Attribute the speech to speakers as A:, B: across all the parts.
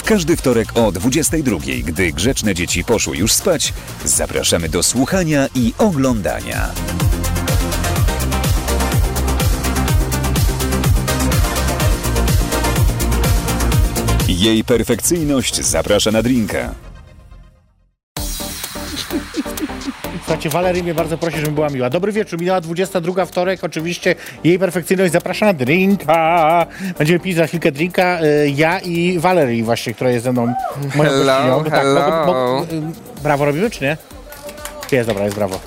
A: W każdy wtorek o 22, gdy grzeczne dzieci poszły już spać, zapraszamy do słuchania i oglądania. Jej perfekcyjność zaprasza na drinka.
B: Słuchajcie, Walerii mnie bardzo prosi, żebym była miła. Dobry wieczór, minęła 22, wtorek, oczywiście jej perfekcyjność zaprasza na drinka. Będziemy pić za chwilkę drinka, y, ja i Walerii właśnie, która jest ze mną moją
C: Hello,
B: gościnią. Bo
C: hello.
B: bo, bo, y, brawo robimy, czy nie? Jest, dobra, jest brawo.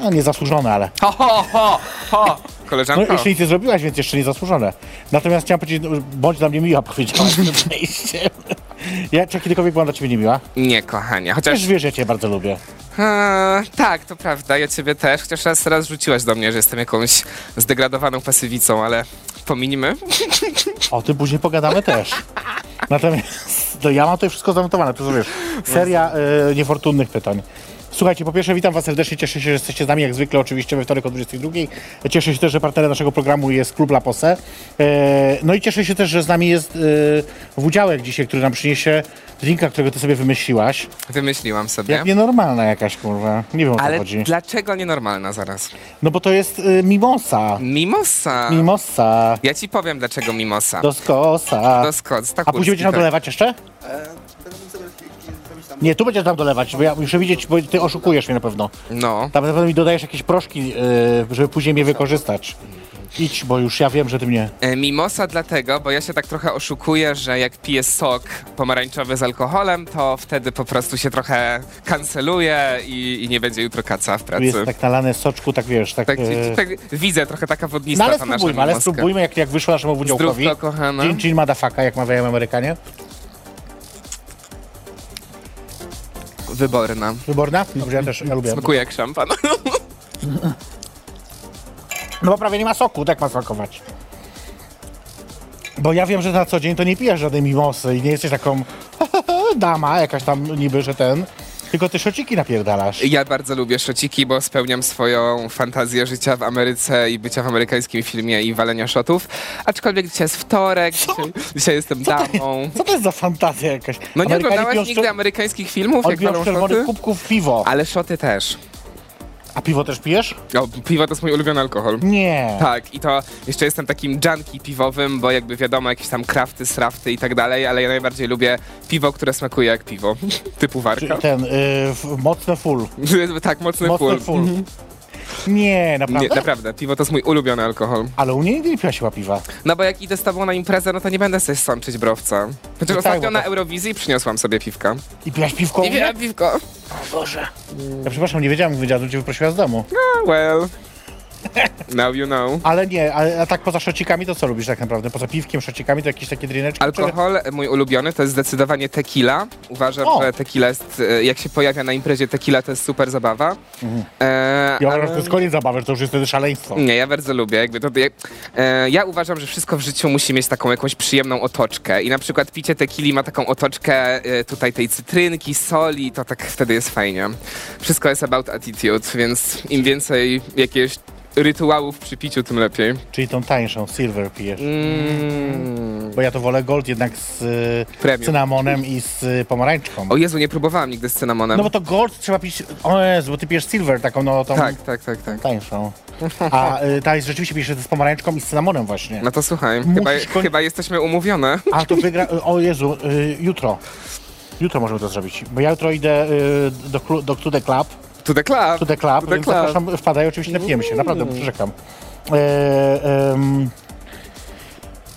B: No, niezasłużone, ale...
C: Ho, ho, ho, ho!
B: No,
C: Koleżanko,
B: jeszcze nic nie zrobiłaś, więc jeszcze niezasłużone. Natomiast chciałem powiedzieć, no, bądź dla mnie miła, powiedziałaś przed przejściem. Ja, czy kiedykolwiek byłam dla ciebie niemiła?
C: nie kochanie, chociaż...
B: Też wiesz, że ja cię bardzo lubię.
C: E, tak, to prawda, ja ciebie też, chociaż raz, raz rzuciłaś do mnie, że jestem jakąś zdegradowaną pasywicą, ale pominimy.
B: O tym później pogadamy też. Natomiast to ja mam tutaj wszystko zanotowane, to wiesz, seria e, niefortunnych pytań. Słuchajcie, po pierwsze witam was serdecznie, cieszę się, że jesteście z nami jak zwykle oczywiście we wtorek o 22. Cieszę się też, że partnerem naszego programu jest Klub La Pose. E, no i cieszę się też, że z nami jest e, Wudziałek dzisiaj, który nam przyniesie drinka, którego ty sobie wymyśliłaś.
C: Wymyśliłam sobie.
B: Jak nienormalna jakaś, kurwa. Nie wiem o co
C: ale
B: chodzi.
C: dlaczego nienormalna zaraz?
B: No bo to jest e, mimosa.
C: Mimosa.
B: Mimosa.
C: Ja ci powiem, dlaczego mimosa.
B: Do skosa.
C: Do Scott, tak
B: A później będziesz nam dolewać jeszcze? Nie, tu będziesz nam dolewać, bo ja muszę widzieć, bo ty oszukujesz mnie na pewno.
C: No.
B: Tam na pewno mi dodajesz jakieś proszki, yy, żeby później mnie wykorzystać. Idź, bo już ja wiem, że ty mnie...
C: E, Mimosa dlatego, bo ja się tak trochę oszukuję, że jak piję sok pomarańczowy z alkoholem, to wtedy po prostu się trochę kanceluje i, i nie będzie jutro kaca w
B: Tu
C: pracy.
B: jest tak nalane soczku, tak wiesz, tak...
C: Tak,
B: yy,
C: tak widzę trochę taka
B: No
C: wodnista
B: ale
C: ta
B: spróbujmy, ale spróbujmy, jak, jak wyszło naszemu wudziałkowi.
C: Zdrówko, kochana.
B: Gin, gin madafaka, jak mawiają Amerykanie.
C: Wyborna.
B: Wyborna? Dobrze, ja też, ja lubię.
C: Smakuje jak szampan.
B: No bo prawie nie ma soku, tak ma smakować. Bo ja wiem, że na co dzień to nie pijesz żadnej mimosy i nie jesteś taką dama, jakaś tam niby, że ten, tylko ty szociki napierdalasz.
C: Ja bardzo lubię szociki, bo spełniam swoją fantazję życia w Ameryce i bycia w amerykańskim filmie i walenia szotów. Aczkolwiek dzisiaj jest wtorek, dzisiaj, dzisiaj jestem damą.
B: Co to jest za fantazja jakaś?
C: No nie
B: Amerykanie
C: oglądałaś nigdy amerykańskich filmów, jak walą szoty?
B: kubków piwo.
C: Ale szoty też.
B: A piwo też pijesz?
C: O, piwo to jest mój ulubiony alkohol.
B: Nie.
C: Tak, i to jeszcze jestem takim junkie piwowym, bo jakby wiadomo, jakieś tam krafty, srafty i tak dalej, ale ja najbardziej lubię piwo, które smakuje jak piwo, typu warka.
B: Czyli ten, y, mocne full.
C: tak, mocny
B: Mocne
C: full.
B: full. Nie, naprawdę?
C: Nie, naprawdę, piwo to jest mój ulubiony alkohol.
B: Ale u mnie nigdy nie piła się piwa.
C: No bo jak idę z tobą na imprezę, no to nie będę sobie sączyć browca. Chociaż
B: No tak,
C: ostatnio
B: to-
C: na Eurowizji przyniosłam sobie piwka.
B: I piłaś piwko
C: Nie wiem, piwko.
B: Boże. Ja przepraszam, nie wiedziałem, wiedziałem, że cię wyprosiła z domu.
C: Ah, well. Now you know.
B: Ale nie, a, a tak poza szocikami to co lubisz tak naprawdę? Poza piwkiem, szocikami to jakieś takie drineczki?
C: Alkohol, mój ulubiony, to jest zdecydowanie tequila. Uważam,
B: O!
C: że tequila jest, e, jak się pojawia na imprezie tequila, to jest super zabawa. E,
B: Ja uważam, że to jest koniec zabawy, że to już jest wtedy szaleństwo.
C: Nie, ja bardzo lubię. Jakby to, jak, e, ja uważam, że wszystko w życiu musi mieć taką jakąś przyjemną otoczkę. I na przykład picie tequili ma taką otoczkę e, tutaj tej cytrynki, soli, to tak wtedy jest fajnie. Wszystko jest about attitude, więc im więcej jakiegoś rytuałów przy piciu, tym lepiej.
B: Czyli tą tańszą, silver pijesz.
C: Mm,
B: Bo ja to wolę gold jednak z y,
C: Premium.
B: cynamonem i z y, pomarańczką.
C: o Jezu, nie próbowałam nigdy z cynamonem.
B: No bo to gold trzeba pić, o Jezu, bo ty pijesz silver, taką no tą
C: tak, tak, tak, tak.
B: tańszą. A y, ta jest rzeczywiście pijesz z pomarańczką i z cynamonem właśnie.
C: No to słuchaj,
B: Musisz
C: chyba,
B: koń-
C: chyba jesteśmy umówione.
B: A to wygra, o Jezu, y, jutro. Jutro możemy to zrobić, bo ja jutro idę y, do, klu- do The Club,
C: To the club.
B: To The Club,
C: To the club.
B: zapraszam, wpadaj, oczywiście napijemy się, naprawdę, przyrzekam. E, em,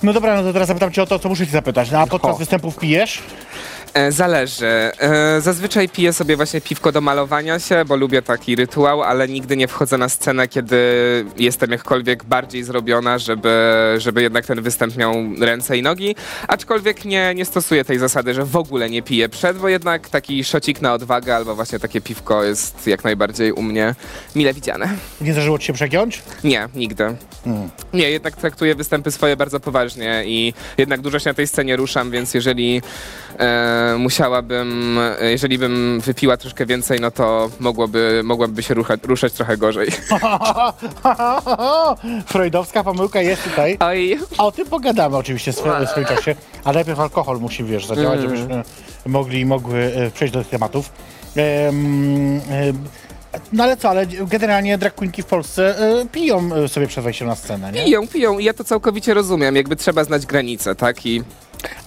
B: no dobra, no to teraz zapytam cię o to, co muszę ci zapytać. No a podczas występów pijesz?
C: E, zależy. E, zazwyczaj piję sobie właśnie piwko do malowania się, bo lubię taki rytuał, ale nigdy nie wchodzę na scenę, kiedy jestem jakkolwiek bardziej zrobiona, żeby, żeby jednak ten występ miał ręce i nogi. Aczkolwiek nie, nie stosuję tej zasady, że w ogóle nie piję przed, bo jednak taki szocik na odwagę albo właśnie takie piwko jest jak najbardziej u mnie mile widziane.
B: Nie zdarzyło ci się przegiąć?
C: Nie, nigdy. Nie, jednak traktuję występy swoje bardzo poważnie i jednak dużo się na tej scenie ruszam, więc jeżeli e, musiałabym, e, jeżeli bym wypiła troszkę więcej, no to mogłoby, mogłaby się ruchać, ruszać trochę gorzej.
B: Freudowska pomyłka jest tutaj.
C: Oj.
B: A o tym pogadamy oczywiście w swoim, swoim czasie, ale najpierw alkohol musi, wiesz, zadziałać, żebyśmy mogli mogły e, przejść do tych tematów. Em, em, no ale co, ale generalnie drag queenki w Polsce e, piją sobie przed wejściem na scenę, nie?
C: Piją, piją i ja to całkowicie rozumiem, jakby trzeba znać granice, tak? I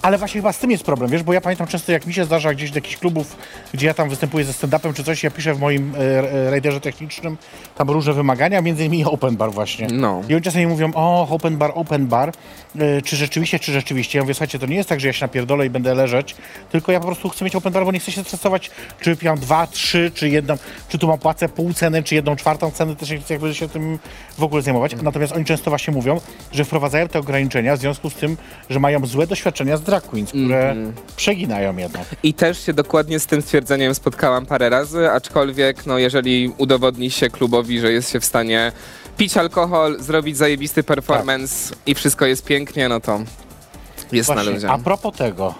B: Ale właśnie chyba z tym jest problem, wiesz, bo ja pamiętam często, jak mi się zdarza gdzieś do jakichś klubów, gdzie ja tam występuję ze stand-upem czy coś, ja piszę w moim e, e, rajderze technicznym tam różne wymagania, między innymi open bar właśnie.
C: No.
B: I oni czasami mówią, o, open bar, open bar, e, czy rzeczywiście, czy rzeczywiście. Ja mówię, słuchajcie, to nie jest tak, że ja się napierdolę i będę leżeć, tylko ja po prostu chcę mieć open bar, bo nie chcę się stresować, czy wypijam dwa, trzy, czy jedną, czy tu mam płacę pół ceny, czy jedną czwartą ceny, też nie chcę jakby się tym w ogóle zajmować. Natomiast oni często właśnie mówią, że wprowadzają te ograniczenia w związku z tym, że mają złe doświadczenia z drag queens, które przeginają jednak.
C: I też się dokładnie z tym stwierdzeniem spotkałam parę razy, aczkolwiek no, jeżeli udowodni się klubowi, że jest się w stanie pić alkohol, zrobić zajebisty performance i wszystko jest pięknie, no to jest na
B: Właśnie,
C: luzie.
B: a propos tego,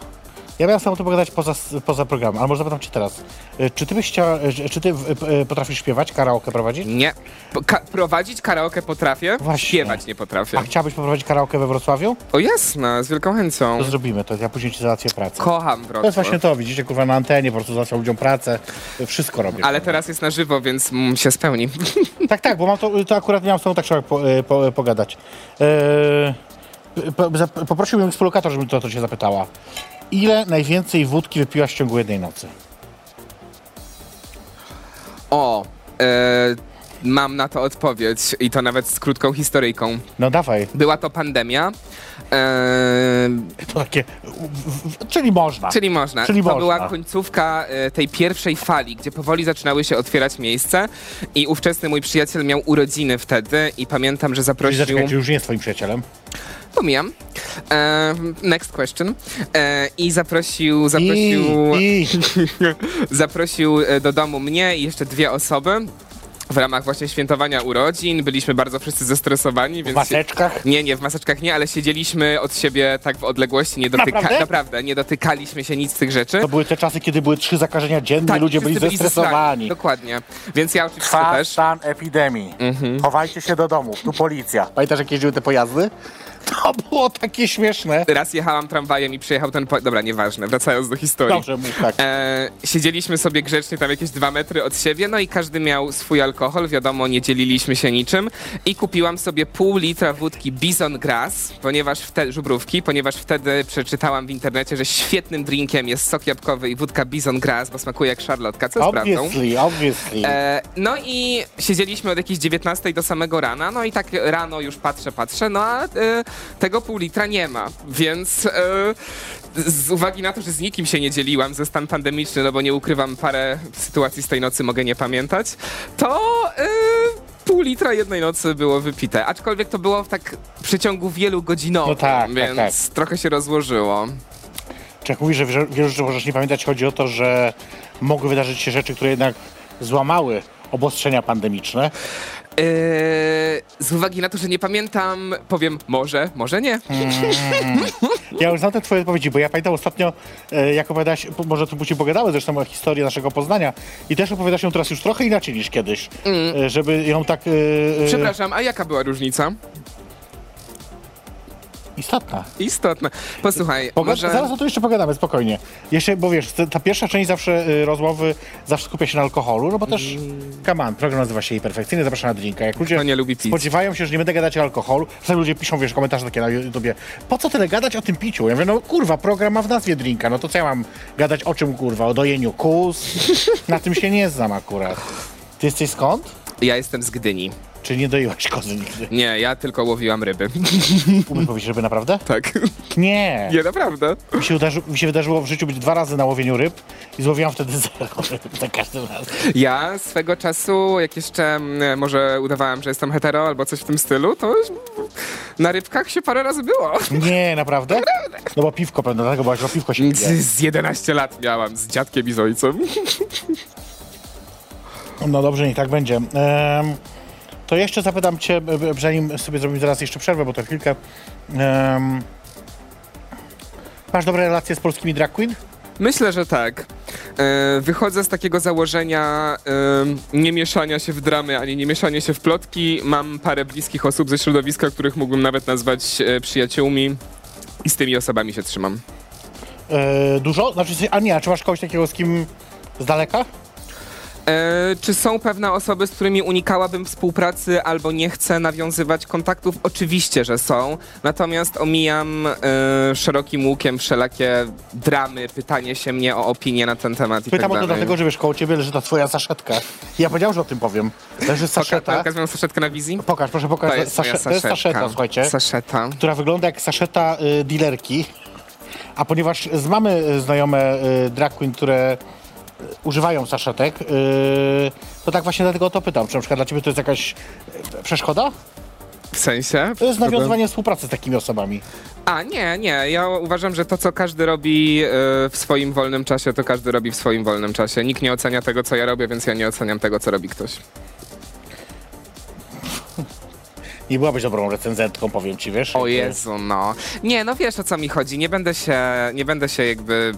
B: ja miałem tobą to pogadać poza, poza programem, ale może zapytam cię teraz. Y, Czy ty byś chciała, y, czy ty potrafisz śpiewać, karaoke prowadzić?
C: Nie. Ka- prowadzić karaoke potrafię,
B: Właśnie.
C: śpiewać nie potrafię.
B: A chciałabyś poprowadzić karaoke we Wrocławiu?
C: O jasne, z wielką chęcią.
B: To zrobimy to, ja później ci załatwię pracę.
C: Kocham
B: To jest
C: Wrocław.
B: właśnie to, widzicie, kurwa, na antenie, po prostu załatwiam ludziom pracę, wszystko robię.
C: Ale teraz jest na żywo, więc mm, się spełni.
B: Tak, tak, bo mam to, to akurat miałem z tobą tak trzeba po, po, pogadać. Yy, po, poprosiłbym współlokator, żeby to, to cię zapytała. Ile najwięcej wódki wypiłaś w ciągu jednej nocy?
C: O, e, mam na to odpowiedź i to nawet z krótką historyjką.
B: No dawaj,
C: Była to pandemia, e,
B: to takie, czyli można.
C: czyli można.
B: Czyli
C: to
B: można.
C: była końcówka e, tej pierwszej fali, gdzie powoli zaczynały się otwierać miejsca i ówczesny mój przyjaciel miał urodziny wtedy i pamiętam, że
B: Czyli
C: zaprosił...
B: zaczekaj, czy już nie jest twoim przyjacielem?
C: Pomijam. E, next question. E, I zaprosił, zaprosił,
B: I, i,
C: zaprosił e, do domu mnie i jeszcze dwie osoby. W ramach właśnie świętowania urodzin byliśmy bardzo wszyscy zestresowani,
B: w
C: więc...
B: maseczkach?
C: Nie, nie, w maseczkach nie, ale siedzieliśmy od siebie tak w odległości, nie dotyka...
B: Naprawdę?
C: naprawdę, nie dotykaliśmy się nic z tych rzeczy.
B: To były te czasy, kiedy były trzy zakażenia dziennie,
C: Tak,
B: ludzie byli zestresowani.
C: Dokładnie. Więc ja oczywiście
B: Trwa
C: też.
B: stan epidemii. Chowajcie się do domu, tu policja. Pamiętasz, jak jeździły te pojazdy? To było takie śmieszne.
C: Raz jechałam tramwajem i przyjechał ten po... Dobra, nieważne, wracając do historii.
B: Dobrze, mów tak.
C: E, siedzieliśmy sobie grzecznie tam jakieś dwa metry od siebie, no i każdy miał swój alkohol, wiadomo, nie dzieliliśmy się niczym i kupiłam sobie pół litra wódki Bison Grass, ponieważ wtedy, żubrówki, ponieważ wtedy przeczytałam w internecie, że świetnym drinkiem jest sok jabłkowy i wódka Bison Grass, bo smakuje jak szarlotka, co jest prawdą.
B: Obviously, obviously.
C: E, no i siedzieliśmy od jakiejś 19 do samego rana, no i tak rano już patrzę, patrzę, no a e, tego pół litra nie ma, więc e, z uwagi na to, że z nikim się nie dzieliłam ze stan pandemiczny, no bo nie ukrywam, parę sytuacji z tej nocy mogę nie pamiętać, to e, pół litra jednej nocy było wypite, aczkolwiek to było w tak w przeciągu wielu godzinowym,
B: No tak, tak,
C: więc
B: tak.
C: trochę się rozłożyło.
B: Czy jak mówisz, że wielu rzeczy możesz nie pamiętać, chodzi o to, że mogły wydarzyć się rzeczy, które jednak złamały obostrzenia pandemiczne.
C: Eee, z uwagi na to, że nie pamiętam, powiem może, może nie.
B: Ja już znam te twoje odpowiedzi, bo ja pamiętam ostatnio, e, jak opowiadałaś, po- może tu później pogadamy zresztą o historii naszego Poznania i też opowiadasz ją teraz już trochę inaczej niż kiedyś, e, żeby ją tak... e,
C: Przepraszam, a jaka była różnica?
B: Istotna.
C: Istotna. Posłuchaj,
B: Poga-
C: może...
B: Zaraz o tym jeszcze pogadamy, spokojnie. Jeszcze, bo wiesz, ta- pierwsza część zawsze y, rozmowy zawsze skupia się na alkoholu, no bo też, come on, program nazywa się jej perfekcyjnie, zapraszam na drinka. Jak ludzie
C: Kto nie lubi pić?
B: spodziewają się, że nie będę gadać o alkoholu, czasami ludzie piszą, wiesz, komentarze takie na YouTubie, po co tyle gadać o tym piciu? Ja mówię, no kurwa, program ma w nazwie drinka, no to co ja mam gadać o czym, kurwa, o dojeniu kus? na tym się nie znam akurat. Ty jesteś skąd?
C: Ja jestem z Gdyni.
B: Czy nie doiłaś kozy nigdy?
C: Nie, ja tylko łowiłam ryby.
B: Powiedzieć, żeby naprawdę?
C: tak.
B: Nie.
C: Nie, naprawdę.
B: Mi się, udarzy, mi się wydarzyło w życiu być dwa razy na łowieniu ryb i złowiłam wtedy zero ryb za każdym razem.
C: Ja swego czasu, jak jeszcze mm, może udawałem, że jestem hetero albo coś w tym stylu, to na rybkach się parę razy było.
B: Nie, naprawdę? No bo piwko pewno, dlatego bo jak piwko się pije.
C: Z, z 11 lat miałam z dziadkiem i z ojcem.
B: No dobrze, niech tak będzie. Em, to jeszcze zapytam cię, zanim sobie zrobimy zaraz jeszcze przerwę, bo to chwilkę. Em, masz dobre relacje z polskimi drag queen?
C: Myślę, że tak. E, Wychodzę z takiego założenia nie mieszania się w dramy, ani nie mieszania się w plotki. Mam parę bliskich osób ze środowiska, których mógłbym nawet nazwać e, przyjaciółmi i z tymi osobami się trzymam.
B: E, dużo? Znaczy, a nie, a czy masz kogoś takiego z kim z daleka?
C: E, czy są pewne osoby, z którymi unikałabym współpracy albo nie chcę nawiązywać kontaktów? Oczywiście, że są. Natomiast omijam e, szerokim łukiem wszelakie dramy, pytanie się mnie o opinię na ten temat i
B: Pytam
C: tak
B: o to
C: dalej.
B: dlatego, że wiesz, koło ciebie leży ta twoja saszetka. Ja powiedziałem, że o tym powiem. Leży
C: Poka-
B: saszeta.
C: pokaż moją saszetkę na wizji?
B: Pokaż, proszę
C: To
B: pokazać.
C: jest
B: Sasze- to jest saszeta, słuchajcie,
C: Saszeta.
B: która wygląda jak saszeta y, dealerki. A ponieważ z mamy y, znajome y, drag queen, które używają saszetek, y, to tak właśnie dlatego o to pytam. Czy na przykład dla ciebie to jest jakaś y, przeszkoda?
C: W sensie?
B: To jest nawiązywanie współpracy z takimi osobami.
C: A, nie, nie. Ja uważam, że to, co każdy robi e, w swoim wolnym czasie, to każdy robi w swoim wolnym czasie. Nikt nie ocenia tego, co ja robię, więc ja nie oceniam tego, co robi ktoś.
B: Nie byłabyś dobrą recenzentką, powiem ci, wiesz?
C: O Jezu, no. Nie, no wiesz o co mi chodzi. Nie będę się, nie będę się jakby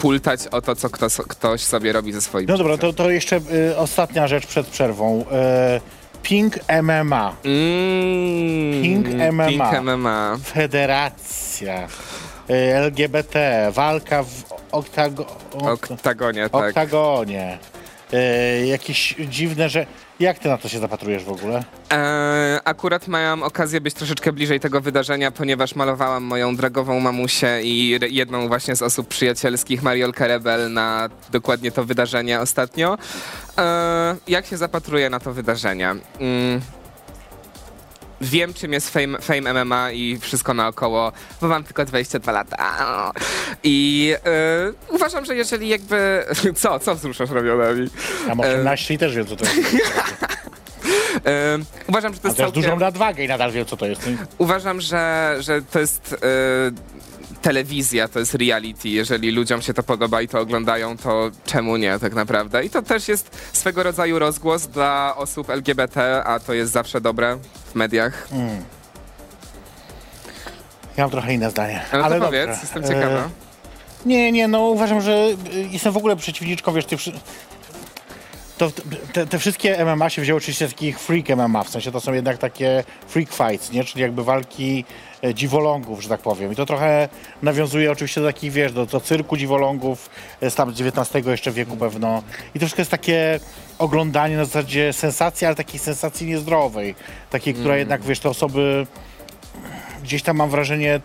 C: pultać o to, co kto, ktoś sobie robi ze swoim
B: No dobra, to, to jeszcze y, ostatnia rzecz przed przerwą. Y, Pink MMA.
C: Mm,
B: Pink MMA.
C: Pink MMA.
B: Federacja. y, LGBT. Walka w oktago,
C: Oktagonie, tak.
B: oktagonie. Y, jakieś dziwne, że... Jak ty na to się zapatrujesz w ogóle?
C: E, akurat miałam okazję być troszeczkę bliżej tego wydarzenia, ponieważ malowałam moją dragową mamusię i jedną właśnie z osób przyjacielskich, Mariolkę Rebel, na dokładnie to wydarzenie ostatnio. E, jak się zapatruję na to wydarzenie? Mm. Wiem, czym jest fame, fame MMA i wszystko naokoło, bo mam tylko 22 lata. I e, uważam, że jeżeli jakby... Co? Co wzruszasz ramionami?
B: Mam 18 i też wiem, co to jest.
C: E, uważam, że to jest
B: też dużą
C: całkiem...
B: nadwagę i nadal wiem, co to jest.
C: Uważam, że, że to jest e, telewizja, to jest reality. Jeżeli ludziom się to podoba i to oglądają, to czemu nie tak naprawdę? I to też jest swego rodzaju rozgłos dla osób LGBT, a to jest zawsze dobre w mediach.
B: Ja mam trochę inne zdanie.
C: No to
B: Ale
C: powiedz,
B: dobrze.
C: jestem
B: E,
C: ciekawa.
B: Nie, nie, no uważam, że y, jestem w ogóle przeciwniczką, wiesz, wszy- to te, te wszystkie MMA się wzięły oczywiście z takich freak MMA, w sensie to są jednak takie freak fights, nie? Czyli jakby walki e, dziwolągów, że tak powiem. I to trochę nawiązuje oczywiście do takich, wiesz, do, do cyrku dziwolągów e, z tam XIX jeszcze wieku pewno. I to wszystko jest takie oglądanie na zasadzie sensacji, ale takiej sensacji niezdrowej. Takiej, która jednak, wiesz, te osoby gdzieś tam mam wrażenie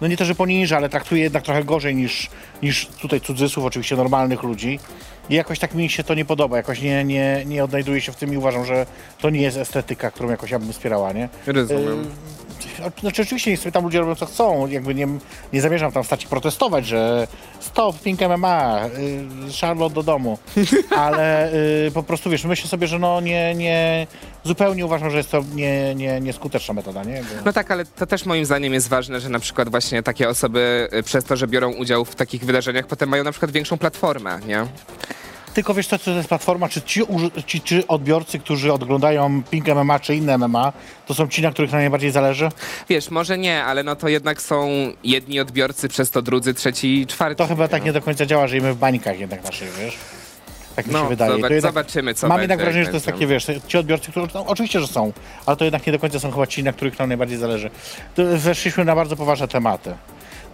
B: no nie to, że poniża, ale traktuje jednak trochę gorzej niż, niż tutaj cudzysłów, oczywiście normalnych ludzi. I jakoś tak mi się to nie podoba, jakoś nie, nie, nie odnajduję się w tym i uważam, że to nie jest estetyka, którą jakoś ja bym wspierała, nie?
C: Rozumiem.
B: E, Znaczy oczywiście niech sobie tam ludzie robią co chcą, jakby nie, nie zamierzam tam stać i protestować, że stop, Pink MMA, y, Charlotte do domu, ale y, po prostu wiesz, myślę sobie, że no nie, nie, zupełnie uważam, że jest to nie, nie, nieskuteczna metoda, nie? Bo...
C: No tak, ale to też moim zdaniem jest ważne, że na przykład właśnie takie osoby y, przez to, że biorą udział w takich wydarzeniach, potem mają na przykład większą platformę, nie?
B: Tylko wiesz co, co to jest platforma, czy ci, ci, ci odbiorcy, którzy oglądają Pink MMA czy inne MMA, to są ci, na których najbardziej zależy?
C: Wiesz, może nie, ale no to jednak są jedni odbiorcy, przez to drudzy, trzeci, czwarty.
B: To chyba tak nie do końca działa, że jemy w bańkach jednak naszych, wiesz? Tak mi
C: No,
B: się wydaje.
C: zobacz-
B: jednak,
C: zobaczymy, co
B: Mam jednak wrażenie, że to jest takie, wiesz, ci odbiorcy, którzy, no, oczywiście, że są, ale to jednak nie do końca są chyba ci, na których nam najbardziej zależy. Weszliśmy na bardzo poważne tematy.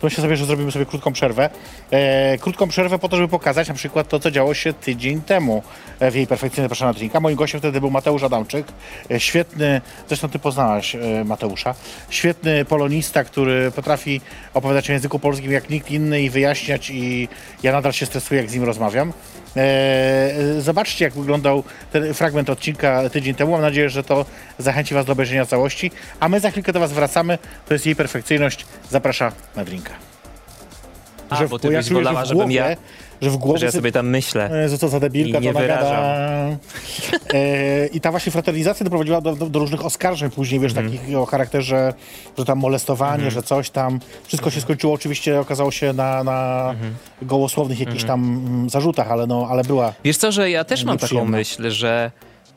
B: To myślę sobie, że zrobimy sobie krótką przerwę. E, krótką przerwę po to, żeby pokazać na przykład to, co działo się tydzień temu e, w jej perfekcyjnej proszę na drinka. Moim gościem wtedy był Mateusz Adamczyk, e, świetny, zresztą ty poznałaś e, Mateusza, świetny polonista, który potrafi opowiadać o języku polskim jak nikt inny i wyjaśniać i ja nadal się stresuję, jak z nim rozmawiam. E, zobaczcie, jak wyglądał ten fragment odcinka tydzień temu. Mam nadzieję, że to zachęci Was do obejrzenia całości. A my za chwilkę do Was wracamy. To jest jej perfekcyjność. Zaprasza na drinka.
D: A, bo ty byś
B: że
D: wolała, żebym ja,
B: że w głowie
D: że ja sobie tam myślę.
B: Jezu, co za debilka,
D: I nie
B: to
D: wyrażam.
B: E, I ta właśnie fraternizacja doprowadziła do, do, do różnych oskarżeń później, wiesz,
D: Mhm.
B: takich o charakterze, że tam molestowanie, że coś tam. Wszystko się skończyło, oczywiście okazało się na, na
D: Mhm.
B: gołosłownych jakichś tam mm, zarzutach, ale, no, ale była.
D: Wiesz co, że ja też mam taką myśl, że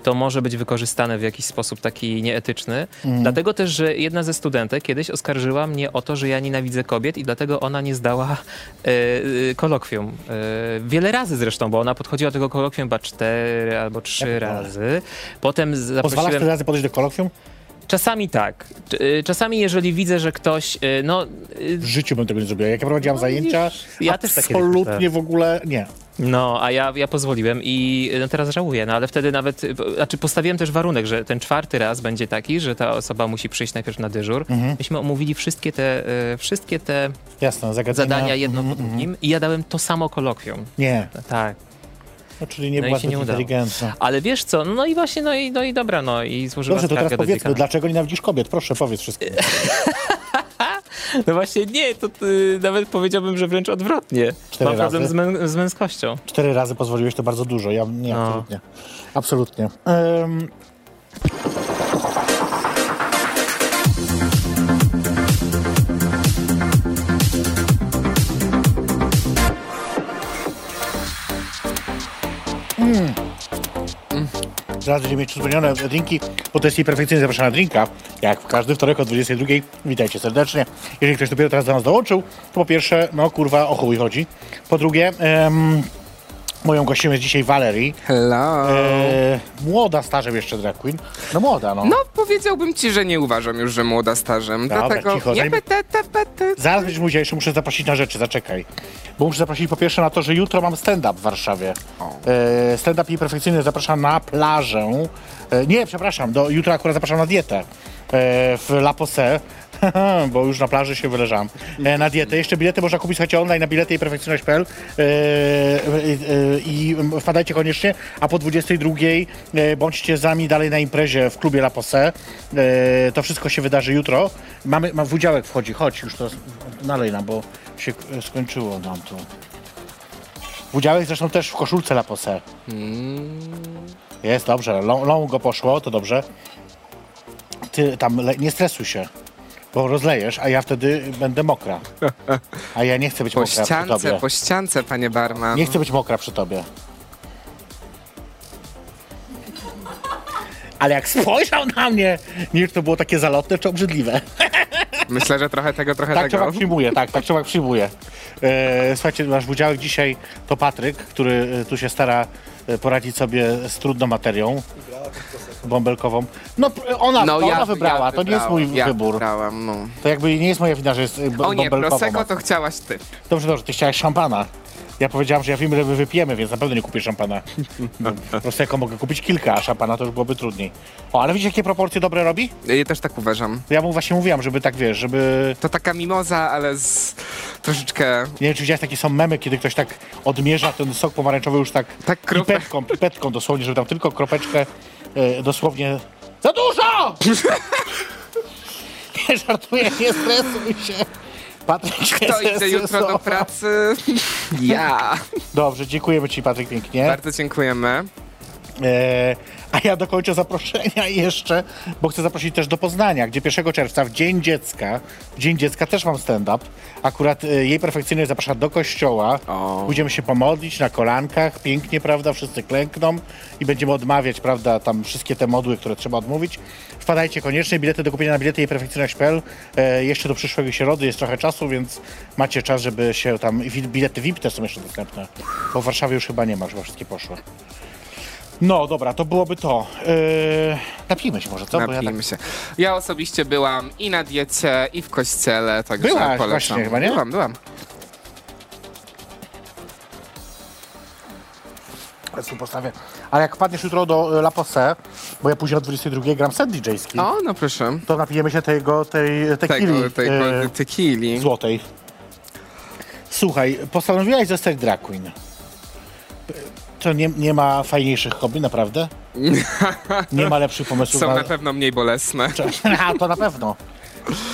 D: to może być wykorzystane w jakiś sposób taki nieetyczny.
B: Mhm.
D: Dlatego też, że jedna ze studentek kiedyś oskarżyła mnie o to, że ja nienawidzę kobiet i dlatego ona nie zdała e, kolokwium. E, wiele razy zresztą, bo ona podchodziła do tego kolokwium chyba cztery albo trzy
B: to?
D: razy. Potem
B: Pozwalasz
D: zaprosiłem...
B: tyle razy podejść do kolokwium?
D: Czasami tak. E, Czasami jeżeli widzę, że ktoś, e, no... e,
B: W życiu bym tego nie zrobiła. Jak ja prowadziłam zajęcia,
D: ja też
B: absolutnie w ogóle nie.
D: No, a ja, ja pozwoliłem i no teraz żałuję, no ale wtedy nawet, y, znaczy postawiłem też warunek, że ten czwarty raz będzie taki, że ta osoba musi przyjść najpierw na dyżur.
B: Mhm.
D: Myśmy omówili wszystkie te, y, wszystkie te
B: Jasne,
D: zadania jedno
B: Mhm,
D: po
B: mhm.
D: drugim i ja dałem to samo kolokwium.
B: Nie,
D: Tak.
B: No, czyli nie
D: No
B: była
D: nie
B: inteligentna.
D: Ale wiesz co, no i właśnie, no i, no i dobra, no i złożyła
B: Dobrze, to teraz powiedzmy,
D: dziekana.
B: dlaczego nienawidzisz kobiet? Proszę, powiedz wszystkim.
D: No właśnie nie, to y, nawet powiedziałbym, że wręcz odwrotnie.
B: Cztery
D: Mam problem
B: razy?
D: z, mę- z męskością.
B: Cztery razy pozwoliłeś, to bardzo dużo. Ja nie,
D: No.
B: absolutnie. Absolutnie. Em, Zaraz będziemy mieć uzupełnione drinki, bo to jest jej perfekcyjnie zapraszana drinka. Jak w każdy wtorek o 22. Witajcie serdecznie. Jeżeli ktoś dopiero teraz do nas dołączył, to po pierwsze, no kurwa, o chuj chodzi. Po drugie, em, moją gościem jest dzisiaj Valerie.
C: Hello.
B: E, młoda stażem jeszcze drag queen. No młoda, no.
C: No, powiedziałbym ci, że nie uważam już, że młoda stażem.
B: Dobra,
C: Dlatego
B: cicho,
C: nie
B: zanim-
C: pyta, ta, ta, ta.
B: Zaraz będziesz musiał, jeszcze muszę zaprosić na rzeczy, zaczekaj. Bo muszę zaprosić po pierwsze na to, że jutro mam stand-up w Warszawie. E, stand-up i perfekcyjny zapraszam na plażę. E, nie, przepraszam, do, jutro akurat zapraszam na dietę. E, w La Posse. bo już na plaży się wyleżałem. E, na dietę. Jeszcze bilety można kupić, słuchajcie, online na bilety i perfekcyjność.pl e, e, e, i wpadajcie koniecznie, a po 22 e, bądźcie z nami dalej na imprezie w klubie La Posse. E, to wszystko się wydarzy jutro. Mamy, mam w udziałek wchodzi, chodź już to nalej nam, bo się skończyło nam tu. W udziałek zresztą też w koszulce La Posse. Jest dobrze, Long, long go poszło, to dobrze. Ty tam nie stresuj się, bo rozlejesz, a ja wtedy będę mokra. A ja nie chcę być
C: Po
B: mokra przy
C: ściance,
B: tobie.
C: po ściance, panie barman.
B: Nie chcę być mokra przy tobie. Ale jak spojrzał na mnie, nie wiem, czy to było takie zalotne, czy obrzydliwe.
C: Myślę, że trochę tego, trochę
B: Tak
C: tego.
B: człowiek przyjmuje, tak, tak człowiek przyjmuje. E, słuchajcie, nasz udziałek dzisiaj to Patryk, który e, tu się stara e, poradzić sobie z trudną materią bąbelkową. No ona,
C: No,
B: ona
C: ja,
B: wybrała,
C: ja
B: to nie jest mój
C: ja
B: wybór.
C: Wybrałam, no.
B: To jakby nie jest moja wina, że jest e, b-
C: O nie,
B: bąbelkową.
C: To chciałaś ty.
B: Dobrze, dobrze, ty chciałeś szampana. Ja powiedziałam, że ja wiem, ile my wypijemy, więc na pewno nie kupię szampana. Po prostu jako mogę kupić kilka, a szampana to już byłoby trudniej. O, ale widzicie, jakie proporcje dobre robi?
C: Ja też tak uważam.
B: Ja mu właśnie mówiłam, żeby tak, wiesz, żeby...
C: To taka mimoza, ale z troszeczkę...
B: Nie wiem, czy widziałeś, takie są memy, kiedy ktoś tak odmierza ten sok pomarańczowy już tak,
C: Tak kropę-
B: pipetką, pipetką dosłownie, żeby tam tylko kropeczkę e, dosłownie... Za dużo! nie żartuję, nie stresuj się. Patryk
C: Kto idzie jutro do pracy? Ja.
B: Dobrze, dziękujemy ci Patryk pięknie.
C: Bardzo dziękujemy.
B: E, a ja dokończę zaproszenia jeszcze, bo chcę zaprosić też do Poznania, gdzie 1 czerwca w Dzień Dziecka, w Dzień Dziecka też mam stand-up. Akurat e, jej perfekcyjnie zaprasza do kościoła.
C: O.
B: Będziemy się pomodlić na kolankach, pięknie, prawda, wszyscy klękną i będziemy odmawiać, prawda, tam wszystkie te modły, które trzeba odmówić. Wpadajcie koniecznie, bilety do kupienia na bilety jej perfekcyjność.pl. E, jeszcze do przyszłego środy jest trochę czasu, więc macie czas, żeby się tam, bilety VIP też są jeszcze dostępne, bo w Warszawie już chyba nie ma, chyba wszystkie poszły. No dobra, to byłoby to. Yy, napijmy się może, co? Bo ja tak...
C: Napijmy się. Ja osobiście byłam i na diecie, i w kościele, także
B: Byłaś
C: polecam.
B: właśnie chyba, nie?
C: Byłam, byłam.
B: tu postawię. Ale jak wpadniesz jutro do y, La Posse, bo ja później o 22 gram set DJ-ski,
C: O, no proszę.
B: to napijemy się tego, tej tequili
C: Tego, tego
B: y,
C: tequili.
B: złotej. Słuchaj, postanowiłaś zostać drag queen. To nie, nie ma fajniejszych hobby, naprawdę? Nie ma lepszych pomysłów.
C: Są
B: na-
C: na pewno mniej bolesne.
B: A, to na pewno.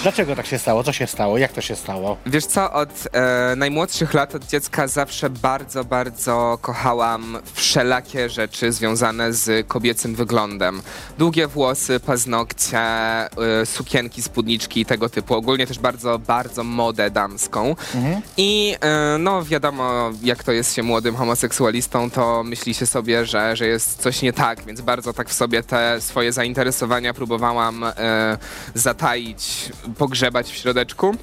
B: Dlaczego tak się stało? Co się stało? Jak to się stało?
C: Wiesz co, od e, najmłodszych lat, od dziecka zawsze bardzo, bardzo kochałam wszelakie rzeczy związane z kobiecym wyglądem. Długie włosy, paznokcie, e, sukienki, spódniczki i tego typu. Ogólnie też bardzo, bardzo modę damską. I e, no wiadomo, jak to jest się młodym homoseksualistą, to myśli się sobie, że, że jest coś nie tak, więc bardzo tak w sobie te swoje zainteresowania próbowałam e, pogrzebać w środeczku.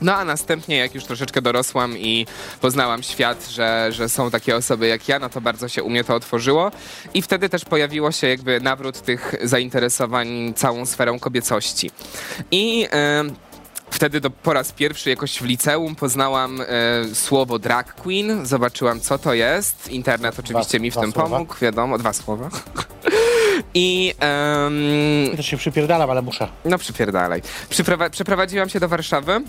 C: No a następnie, jak już troszeczkę dorosłam i poznałam świat, że, że są takie osoby jak ja, no to bardzo się u mnie to otworzyło. I wtedy też pojawiło się jakby nawrót tych zainteresowań całą sferą kobiecości. I... em, Wtedy do, po raz pierwszy jakoś w liceum poznałam e, słowo drag queen, zobaczyłam co to jest. Internet oczywiście mi w
B: dwa
C: tym
B: słowa.
C: pomógł, wiadomo, dwa słowa. I
B: Ja też się przypierdalam, ale muszę.
C: no przypierdalaj. Przyprowa- przeprowadziłam się do Warszawy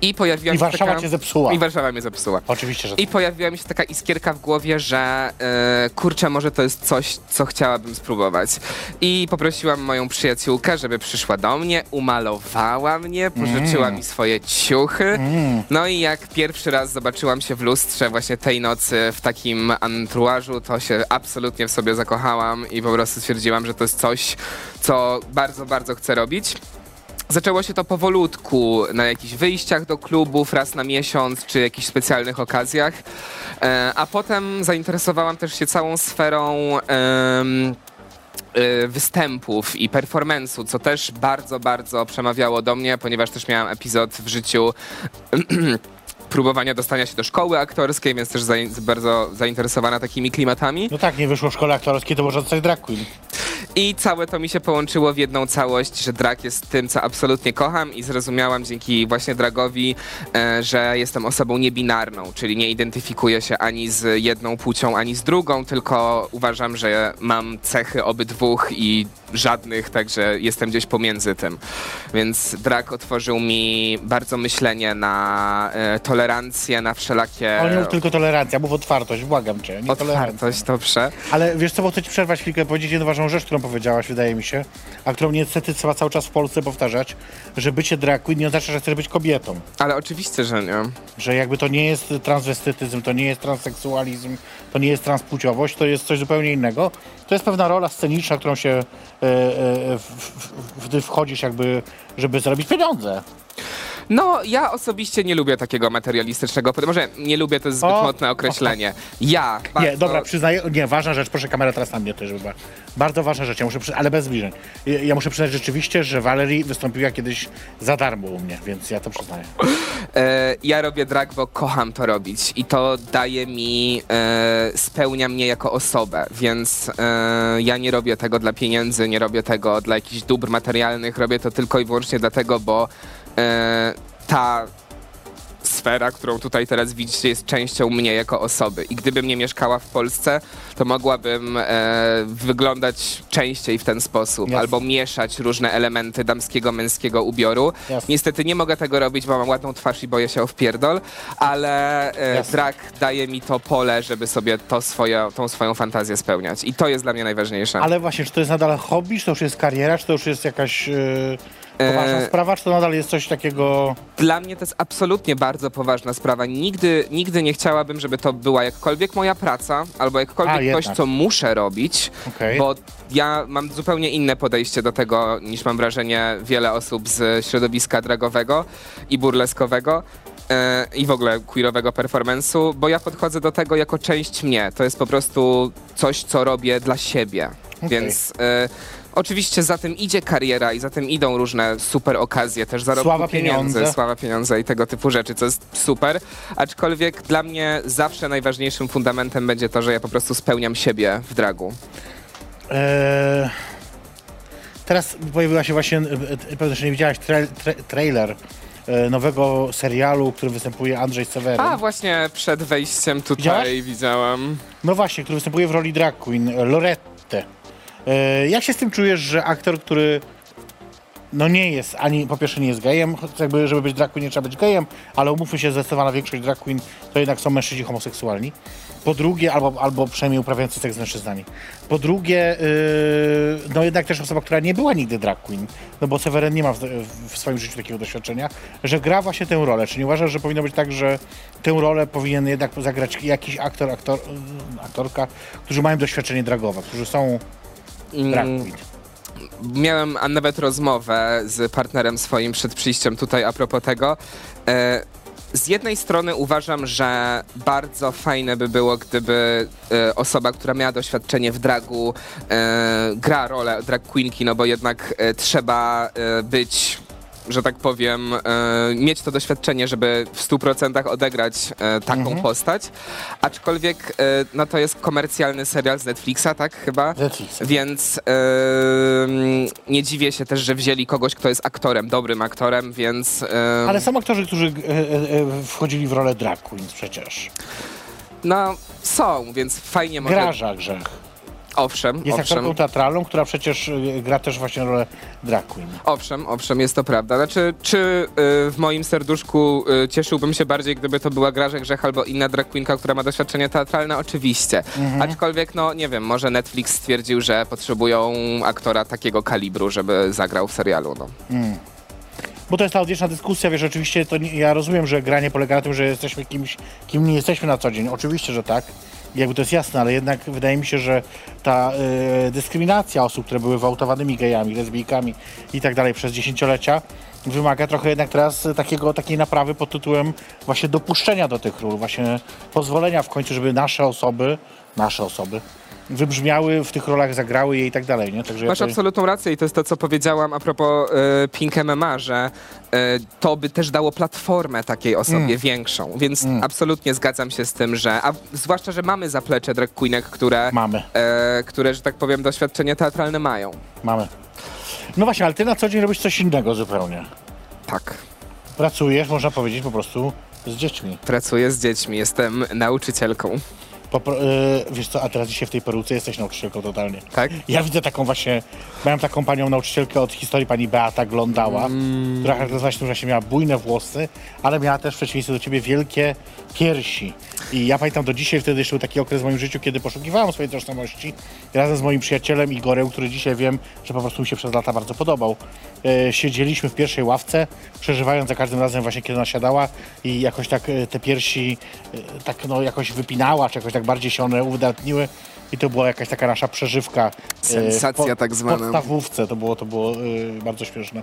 C: i pojawiła
B: I
C: się
B: Warszawa
C: taka...
B: cię zepsuła.
C: I Warszawa mnie zepsuła.
B: Oczywiście, że
C: I pojawiła mi się taka iskierka w głowie, że e, kurczę, może to jest coś, co chciałabym spróbować. I poprosiłam moją przyjaciółkę, żeby przyszła do mnie, umalowała mnie, pożyczyła mi swoje ciuchy. No i jak pierwszy raz zobaczyłam się w lustrze właśnie tej nocy w takim anturażu, to się absolutnie w sobie zakochałam i po prostu stwierdziłam, że to jest coś, co bardzo, bardzo chcę robić. Zaczęło się to powolutku, na jakichś wyjściach do klubów raz na miesiąc, czy jakichś specjalnych okazjach. E, a potem zainteresowałam też się całą sferą e, występów i performance'u, co też bardzo, bardzo przemawiało do mnie, ponieważ też miałam epizod w życiu próbowania dostania się do szkoły aktorskiej, więc też bardzo zainteresowana takimi klimatami.
B: No tak, nie wyszło w szkole aktorskiej, to można zostać drag queen.
C: I całe to mi się połączyło w jedną całość, że drag jest tym, co absolutnie kocham i zrozumiałam dzięki właśnie dragowi, e, że jestem osobą niebinarną, czyli nie identyfikuję się ani z jedną płcią, ani z drugą, tylko uważam, że mam cechy obydwóch i żadnych, także jestem gdzieś pomiędzy tym. Więc drag otworzył mi bardzo myślenie na e, tolerancję, na wszelakie...
B: Ale nie tylko tolerancja, mów otwartość, błagam cię. Nie tolerancja.
C: Otwartość, dobrze.
B: Ale wiesz co, bo chcę ci przerwać chwilkę, powiedzieć jedną ważną rzecz, którą powiedziałaś, wydaje mi się, a którą niestety trzeba cały czas w Polsce powtarzać, że bycie drag queen nie oznacza, że chcesz być kobietą.
C: Ale oczywiście, że nie.
B: Że jakby to nie jest transwestytyzm, to nie jest transseksualizm, to nie jest transpłciowość, to jest coś zupełnie innego. To jest pewna rola sceniczna, którą się, e, e, w, w, gdy wchodzisz jakby, żeby zarobić pieniądze.
C: No, ja osobiście nie lubię takiego materialistycznego, może nie lubię, to jest zbyt
B: O,
C: mocne określenie. Ja bardzo...
B: Nie, dobra, przyznaję, nie, ważna rzecz, proszę kamera teraz na mnie też, chyba. Bardzo ważna rzecz, ja muszę, przy, ale bez zbliżeń. Ja, muszę przyznać rzeczywiście, że Valerie wystąpiła kiedyś za darmo u mnie, więc ja to przyznaję.
C: E, ja robię drag, bo kocham to robić i to daje mi, e, spełnia mnie jako osobę, więc e, ja nie robię tego dla pieniędzy, nie robię tego dla jakichś dóbr materialnych, robię to tylko i wyłącznie dlatego, bo ta sfera, którą tutaj teraz widzicie, jest częścią mnie jako osoby. I gdybym nie mieszkała w Polsce, to mogłabym e, wyglądać częściej w ten sposób,
B: Jasne.
C: albo mieszać różne elementy damskiego, męskiego ubioru.
B: Jasne.
C: Niestety nie mogę tego robić, bo mam ładną twarz i boję się o wpierdol, ale e,
B: Jasne.
C: drag daje mi to pole, żeby sobie to swoje, tą swoją fantazję spełniać. I to jest dla mnie najważniejsze.
B: Ale właśnie, czy to jest nadal hobby, czy to już jest kariera, czy to już jest jakaś yy, poważna
C: E,
B: sprawa, czy to nadal jest coś takiego...
C: Dla mnie to jest absolutnie bardzo poważna sprawa. Nigdy, nigdy nie chciałabym, żeby to była jakkolwiek moja praca, albo jakkolwiek
B: A,
C: coś, co muszę robić,
B: Okej.
C: bo ja mam zupełnie inne podejście do tego, niż mam wrażenie wiele osób z środowiska dragowego i burleskowego. e, I w ogóle queerowego performance'u, bo ja podchodzę do tego jako część mnie. To jest po prostu coś, co robię dla siebie. Więc e, oczywiście za tym idzie kariera i za tym idą różne super okazje, też zarobku
B: Sława,
C: pieniędzy,
B: pieniądze.
C: sława, pieniądze i tego typu rzeczy, co jest super. Aczkolwiek dla mnie zawsze najważniejszym fundamentem będzie to, że ja po prostu spełniam siebie w dragu.
B: Eee, teraz pojawiła się właśnie, e, pewnie że nie widziałaś, tra tra trailer e, nowego serialu, w którym występuje Andrzej Seweryn.
C: A właśnie przed wejściem tutaj
B: Widziałaś?
C: widziałam.
B: No właśnie, który występuje w roli drag queen, Lorette. E, jak się z tym czujesz, że aktor, który no nie jest, ani po pierwsze nie jest gejem, jakby żeby być drag queen nie trzeba być gejem, ale umówmy się, zdecydowana większość drag queen to jednak są mężczyźni homoseksualni. Po drugie, albo, albo przynajmniej uprawiający seks z mężczyznami. Po drugie, yy, no jednak też osoba, która nie była nigdy drag queen, no bo Seweryn nie ma w, w swoim życiu takiego doświadczenia, że gra właśnie tę rolę. Czy nie uważasz, że powinno być tak, że tę rolę powinien jednak zagrać jakiś aktor, aktor aktorka, którzy mają doświadczenie dragowe, którzy są
C: Mm? Miałem a nawet rozmowę z partnerem swoim przed przyjściem tutaj a propos tego. E, z jednej strony uważam, że bardzo fajne by było, gdyby e, osoba, która miała doświadczenie w dragu, e, gra rolę drag queenki, no bo jednak trzeba być że tak powiem, e, mieć to doświadczenie, żeby w 100% odegrać e, taką postać. Aczkolwiek e, no to jest komercjalny serial z Netflixa, tak chyba?
B: Netflixa.
C: Więc nie dziwię się też, że wzięli kogoś, kto jest aktorem, dobrym aktorem, więc
B: Ale są aktorzy, którzy wchodzili w rolę drag queens przecież.
C: no są, więc fajnie może...
B: Graża Grzech.
C: Owszem,
B: Jest
C: owszem.
B: aktorką teatralną, która przecież e, gra też właśnie rolę drag queen.
C: Owszem, owszem, jest to prawda. Znaczy, czy y, w moim serduszku y, cieszyłbym się bardziej, gdyby to była Graża Grzech albo inna drag queenka, która ma doświadczenie teatralne? Oczywiście.
B: Mhm.
C: Aczkolwiek, no nie wiem, może Netflix stwierdził, że potrzebują aktora takiego kalibru, żeby zagrał w serialu. No.
B: Bo to jest ta odwieczna dyskusja, wiesz, oczywiście to nie, ja rozumiem, że granie polega na tym, że jesteśmy kimś, kim nie jesteśmy na co dzień. Oczywiście, że tak. Jakby to jest jasne, ale jednak wydaje mi się, że ta e, dyskryminacja osób, które były gwałtowanymi gejami, lesbijkami i tak dalej przez dziesięciolecia wymaga trochę jednak teraz takiego, takiej naprawy pod tytułem właśnie dopuszczenia do tych ról, właśnie pozwolenia w końcu, żeby nasze osoby, nasze osoby wybrzmiały w tych rolach, zagrały je i tak dalej, nie? Także
C: Masz
B: ja to-
C: absolutną rację i to jest to, co powiedziałam a propos e, Pink MMA, że e, to by też dało platformę takiej osobie
B: Mm.
C: większą, więc absolutnie zgadzam się z tym, że, a zwłaszcza, że mamy zaplecze drag queenek, które,
B: Mamy.
C: e, które, że tak powiem, doświadczenie teatralne mają.
B: Mamy. No właśnie, ale ty na co dzień robisz coś innego zupełnie.
C: Tak.
B: Pracujesz, można powiedzieć, po prostu z dziećmi.
C: Pracuję z dziećmi, jestem nauczycielką,
B: Popro- yy, wiesz co, a teraz dzisiaj w tej peruce jesteś nauczycielką totalnie.
C: tak?
B: Ja widzę taką właśnie, miałem taką panią nauczycielkę od historii, pani Beata Glądała, która charakteryzowała się tym, że się miała bujne włosy, ale miała też w przeciwieństwie do ciebie wielkie piersi. I ja pamiętam do dzisiaj, wtedy jeszcze był taki okres w moim życiu, kiedy poszukiwałem swojej tożsamości razem z moim przyjacielem Igorem, który dzisiaj wiem, że po prostu mi się przez lata bardzo podobał. E, siedzieliśmy w pierwszej ławce, przeżywając za każdym razem właśnie, kiedy ona siadała i jakoś tak e, te piersi e, tak no jakoś wypinała, czy jakoś tak bardziej się one uwydatniły. I to była jakaś taka nasza przeżywka. e,
C: Sensacja
B: w
C: tak zwana.
B: W podstawówce to było, to było bardzo śmieszne.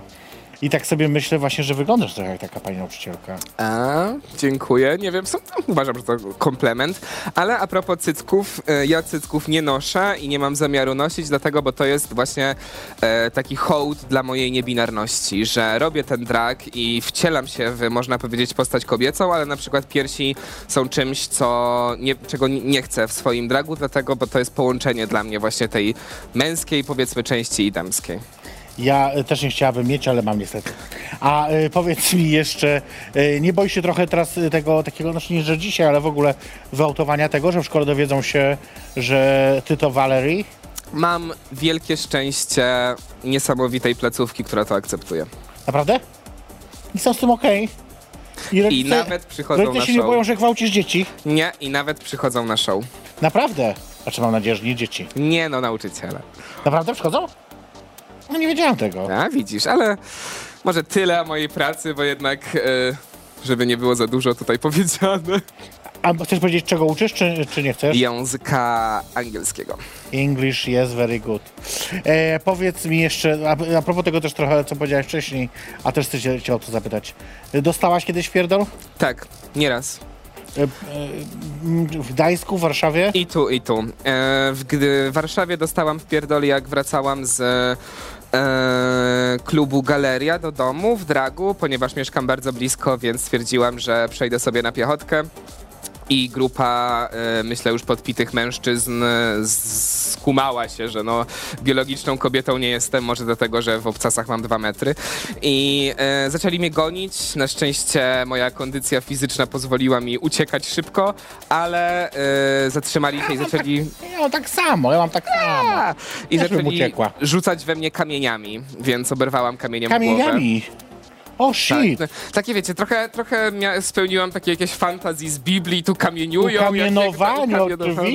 B: I tak sobie myślę właśnie, że wyglądasz trochę jak taka pani nauczycielka.
C: A, dziękuję. Nie wiem, są, uważam, że to komplement. Ale a propos cycków, e, ja cycków nie noszę i nie mam zamiaru nosić, dlatego, bo to jest właśnie e, taki hołd dla mojej niebinarności, że robię ten drag i wcielam się w, można powiedzieć, postać kobiecą, ale na przykład piersi są czymś, co nie, czego nie- chcę w swoim dragu, dlatego, bo to jest połączenie dla mnie właśnie tej męskiej, powiedzmy, części i damskiej.
B: Ja e, też nie chciałabym mieć, ale mam niestety. A e, powiedz mi jeszcze, e, nie boisz się trochę teraz tego takiego, znaczy nie, że dzisiaj, ale w ogóle wyautowania tego, że w szkole dowiedzą się, że ty to Valerie?
C: Mam wielkie szczęście niesamowitej placówki, która to akceptuje.
B: Naprawdę? I są z tym okej? I, rodzice-
C: nawet przychodzą na
B: się nie
C: show.
B: boją, że gwałcisz dzieci?
C: Nie, i nawet przychodzą na show.
B: Naprawdę? Znaczy mam nadzieję, że nie dzieci.
C: Nie no, nauczyciele.
B: Naprawdę przychodzą? No nie wiedziałem tego.
C: A widzisz, ale może tyle o mojej pracy, bo jednak, e, żeby nie było za dużo tutaj powiedziane.
B: A chcesz powiedzieć, czego uczysz, czy, czy nie chcesz?
C: Języka angielskiego.
B: English, yes, very good. E, powiedz mi jeszcze, a, a propos tego też trochę, co powiedziałeś wcześniej, a też chcę cię, cię o to zapytać. Dostałaś kiedyś pierdol?
C: Tak, nieraz.
B: E, e, w Gdańsku, w Warszawie?
C: I tu, i tu. E, w, gdy w Warszawie dostałam w pierdol, jak wracałam z e, klubu Galeria do domu w Dragu, ponieważ mieszkam bardzo blisko, więc stwierdziłam, że przejdę sobie na piechotkę. I grupa, e, myślę, już podpitych mężczyzn e, skumała się, że no, biologiczną kobietą nie jestem, może dlatego, że w obcasach mam dwa metry. I e, zaczęli mnie gonić. Na szczęście moja kondycja fizyczna pozwoliła mi uciekać szybko, ale e, zatrzymali się i zaczęli...
B: Ja mam tak samo, ja mam tak samo.
C: A, I
B: Też
C: zaczęli rzucać we mnie kamieniami, więc oberwałam kamieniem w głowę.
B: Kamieniami. O
C: Tak,
B: shit.
C: no, takie wiecie, trochę, trochę spełniłam takie jakieś fantazji z Biblii, tu kamieniują. Jak- jak- kamienowane, Tak.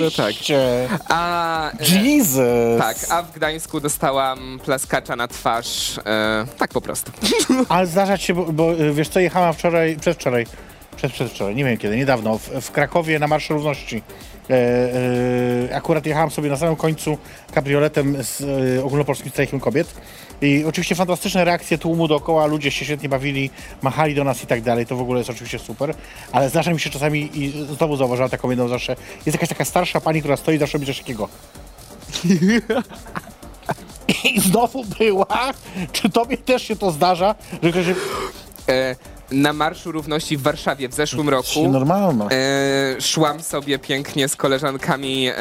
B: oczywiście.
C: A, e,
B: Jesus.
C: tak, a w Gdańsku dostałam plaskacza na twarz. E, tak po prostu.
B: Ale zdarza się, bo, bo y, wiesz co, jechałam wczoraj, przedwczoraj, przed, przedwczoraj, nie wiem kiedy, niedawno, w, w Krakowie na Marszu Równości. E, e, akurat jechałam sobie na samym końcu kabrioletem z e, ogólnopolskim strajkiem kobiet. I oczywiście fantastyczne reakcje tłumu dookoła, ludzie się świetnie bawili, machali do nas i tak dalej, to w ogóle jest oczywiście super. Ale zdarza mi się czasami, i znowu zauważyłam taką jedną zawsze, jest jakaś taka starsza pani, która stoi zawsze robi coś takiego. I znowu była, czy tobie też się to zdarza, że ktoś
C: E, na Marszu Równości w Warszawie w zeszłym roku.
B: Normalne.
C: E, szłam sobie pięknie z koleżankami e,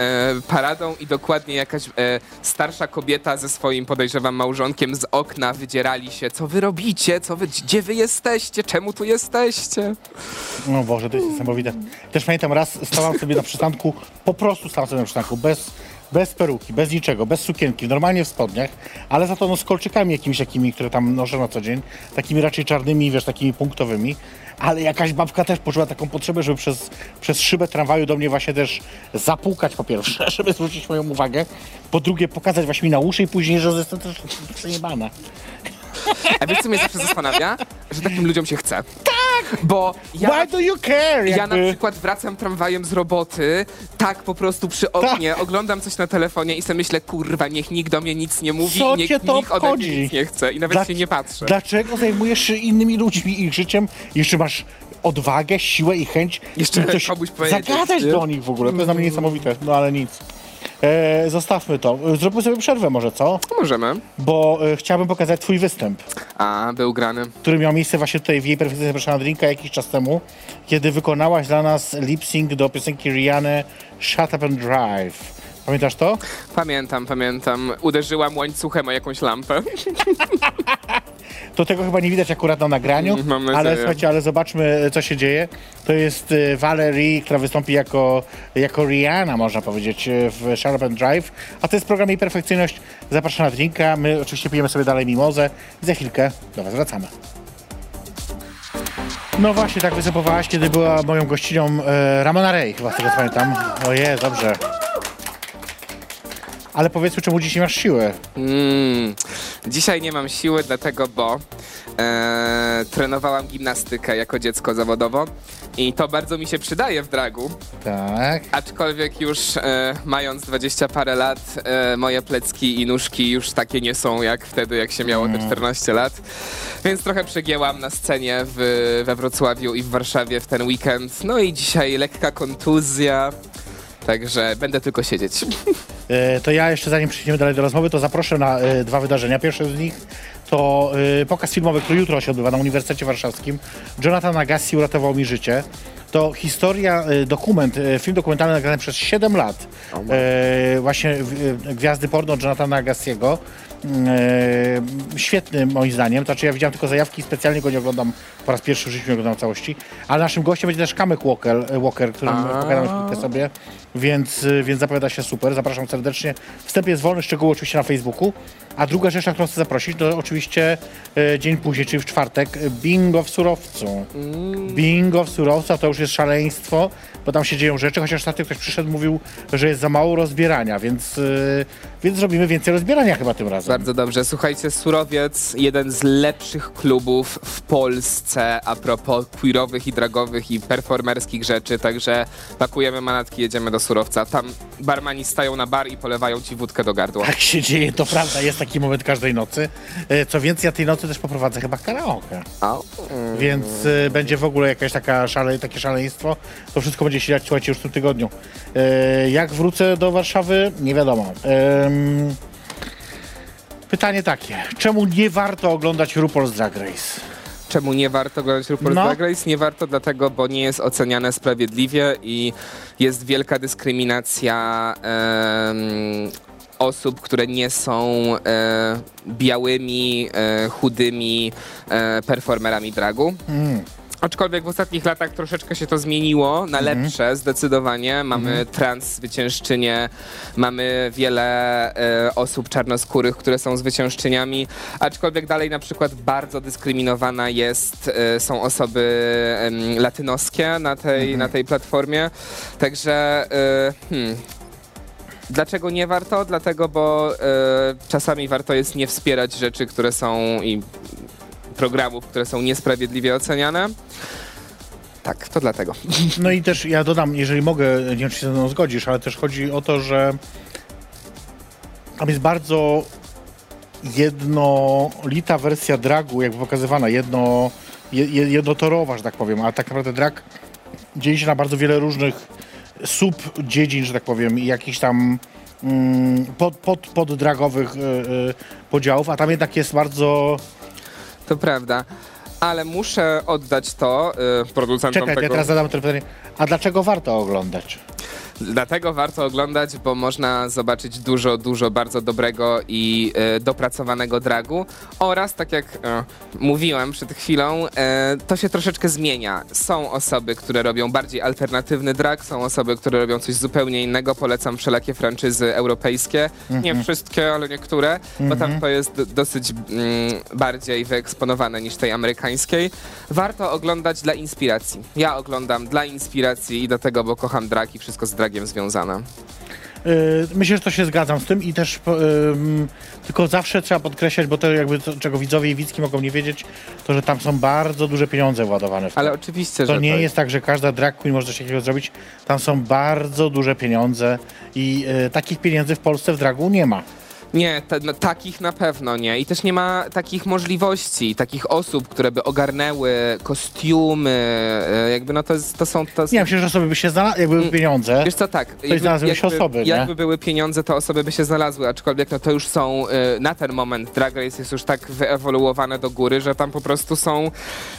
C: paradą i dokładnie jakaś e, starsza kobieta ze swoim, podejrzewam, małżonkiem z okna wydzierali się. Co wy robicie? Co wy, gdzie wy jesteście? Czemu tu jesteście?
B: No Boże, to jest niesamowite. Też pamiętam raz stałam sobie na przystanku, po prostu stałam sobie na przystanku, bez, bez peruki, bez niczego, bez sukienki, normalnie w spodniach, ale za to no, z kolczykami jakimiś takimi, które tam noszę na co dzień, takimi raczej czarnymi, wiesz, takimi punktowymi, ale jakaś babka też poczuła taką potrzebę, żeby przez, przez szybę tramwaju do mnie właśnie też zapukać po pierwsze, żeby zwrócić moją uwagę, po drugie pokazać właśnie mi na uszy i później, że jestem też przejebana.
C: A wiesz, co mnie zawsze zastanawia? Że takim ludziom się chce. Tak! Bo ja...
B: Why do you care?
C: Ja
B: Jakby...
C: na przykład wracam tramwajem z roboty, tak po prostu przy oknie, oglądam coś na telefonie i sobie myślę, kurwa, niech nikt do mnie nic nie mówi
B: Co
C: i niech
B: to
C: nikt ode mnie
B: obchodzi?
C: nic nie chce i nawet
B: Dla-
C: się nie patrzę.
B: Dlaczego zajmujesz się innymi ludźmi ich życiem? Jeszcze masz odwagę, siłę i chęć
C: Jeszcze komuś powiedzieć,
B: zagadać
C: nie?
B: do nich w ogóle. To jest dla mnie niesamowite, no ale nic. E, zostawmy to. Zróbmy sobie przerwę może, co?
C: Możemy.
B: Bo e, chciałbym pokazać twój występ,
C: A, był grany.
B: który miał miejsce właśnie tutaj w jej perfekcyjnej zapraszana drinka jakiś czas temu, kiedy wykonałaś dla nas lip-sync do piosenki Rihanny Shut Up and Drive. Pamiętasz to?
C: Pamiętam, pamiętam. Uderzyłam łańcuchem o jakąś lampę.
B: To tego chyba nie widać akurat na nagraniu,
C: Mm, mam nadzieję.
B: ale słuchajcie, ale zobaczmy, co się dzieje. To jest e, Valerie, która wystąpi jako, jako Rihanna, można powiedzieć, e, w Sharp and Drive. A to jest program Jej Perfekcyjność. Zapraszam na drinka. My oczywiście pijemy sobie dalej mimozę i za chwilkę do Was wracamy. No właśnie, tak występowałaś, kiedy była moją gościnią e, Ramona Ray, chyba z tego pamiętam. Oje, dobrze. Ale powiedzmy, czemu dziś nie masz siły?
C: Mm. Dzisiaj nie mam siły, dlatego, bo e, trenowałam gimnastykę jako dziecko zawodowo i to bardzo mi się przydaje w dragu.
B: Tak.
C: Aczkolwiek już e, mając 20 parę lat, e, moje plecki i nóżki już takie nie są jak wtedy, jak się miało te 14 lat. Więc trochę przegięłam na scenie w, we Wrocławiu i w Warszawie w ten weekend. No i dzisiaj lekka kontuzja. Także będę tylko siedzieć.
B: E, To ja jeszcze zanim przejdziemy dalej do rozmowy, to zaproszę na e, dwa wydarzenia. Pierwsze z nich to e, pokaz filmowy, który jutro się odbywa na Uniwersytecie Warszawskim. Jonathan Agassi uratował mi życie. To historia, dokument, film dokumentalny nagrany przez 7 lat. E, właśnie w- gwiazdy porno Jonathana Agassiego. E, świetny moim zdaniem. To znaczy ja widziałem tylko zajawki, specjalnie go nie oglądam po raz pierwszy w życiu, nie oglądam całości. Ale naszym gościem będzie też Kamek Walker, Walker którym chwilkę sobie, więc, y, więc zapowiada się super. Zapraszam serdecznie. Wstęp jest wolny, szczegóły oczywiście na Facebooku. A druga rzecz, na którą chcę zaprosić, to oczywiście e, dzień później, czyli w czwartek, e, bingo w surowcu. Bingo w surowcu, a to już jest szaleństwo, bo tam się dzieją rzeczy, chociaż ostatnio ktoś przyszedł, mówił, że jest za mało rozbierania, więc, y, więc zrobimy więcej rozbierania chyba tym razem.
C: Bardzo dobrze. Słuchajcie, Surowiec, jeden z lepszych klubów w Polsce a propos queerowych i dragowych i performerskich rzeczy, także pakujemy manatki, jedziemy do Surowca. Tam barmani stają na bar i polewają ci wódkę do gardła.
B: Tak się dzieje, to prawda, jest taki moment każdej nocy. E, Co więcej, ja tej nocy też poprowadzę chyba karaoke.
C: A,
B: Więc y, będzie w ogóle jakieś taka szale, takie szaleństwo. To wszystko będzie się dziać, słuchajcie, już w tym tygodniu. Y, jak wrócę do Warszawy? Nie wiadomo. Ym, pytanie takie. Czemu nie warto oglądać RuPaul's Drag Race?
C: Czemu nie warto oglądać RuPaul's
B: No.
C: Drag Race? Nie warto dlatego, bo nie jest oceniane sprawiedliwie i jest wielka dyskryminacja em, osób, które nie są e, białymi, e, chudymi e, performerami dragu.
B: Mm.
C: Aczkolwiek w ostatnich latach troszeczkę się to zmieniło na
B: Mhm.
C: lepsze, zdecydowanie. Mamy trans zwyciężczynie, mamy wiele e, osób czarnoskórych, które są zwyciężczyniami, aczkolwiek dalej na przykład bardzo dyskryminowana jest, e, są osoby em, latynoskie na tej,
B: Mhm.
C: na tej platformie. Także e, hmm, Dlaczego nie warto? Dlatego, bo czasami warto jest nie wspierać rzeczy, które są i programów, które są niesprawiedliwie oceniane. Tak, to dlatego.
B: No i też ja dodam, jeżeli mogę, nie wiem czy się ze mną zgodzisz, ale też chodzi o to, że tam jest bardzo jednolita wersja dragu, jakby pokazywana, jedno, je, je- jednotorowa, że tak powiem, a tak naprawdę drag dzieli się na bardzo wiele różnych subdziedzin, że tak powiem, i jakichś tam mm, pod, pod, poddragowych y, y, podziałów, a tam jednak jest bardzo...
C: To prawda. Ale muszę oddać to y, producentom
B: Czekaj, ja
C: tego.
B: teraz zadam to pytanie, a dlaczego warto oglądać?
C: Dlatego warto oglądać, bo można zobaczyć dużo, dużo bardzo dobrego i e, dopracowanego dragu oraz, tak jak e, mówiłem przed chwilą, e, to się troszeczkę zmienia. Są osoby, które robią bardziej alternatywny drag, są osoby, które robią coś zupełnie innego. Polecam wszelakie franczyzy europejskie. Nie wszystkie, ale niektóre, bo tam to jest dosyć mm, bardziej wyeksponowane niż tej amerykańskiej. Warto oglądać dla inspiracji. Ja oglądam dla inspiracji i do tego, bo kocham drag i wszystko z dragiem związane.
B: Yy, Myślę, że to się zgadzam z tym i też tylko zawsze trzeba podkreślać, bo to jakby to, czego widzowie i widzki mogą nie wiedzieć, to że tam są bardzo duże pieniądze władowane w to.
C: Ale oczywiście,
B: to
C: że
B: nie
C: tak.
B: jest tak, że każda drag queen może coś takiego zrobić. Tam są bardzo duże pieniądze i y, takich pieniędzy w Polsce w dragu nie ma.
C: Nie, ta, no, takich na pewno nie. I też nie ma takich możliwości, takich osób, które by ogarnęły kostiumy, e, jakby no to, jest, to są... To,
B: Nie, myślę, że osoby by się znalazły, jakby były pieniądze.
C: Mm. Wiesz co, tak. Jakby,
B: znalazłyby się osoby, nie?
C: jakby były pieniądze, to osoby by się znalazły, aczkolwiek no to już są, y, na ten moment Drag Race jest już tak wyewoluowane do góry, że tam po prostu są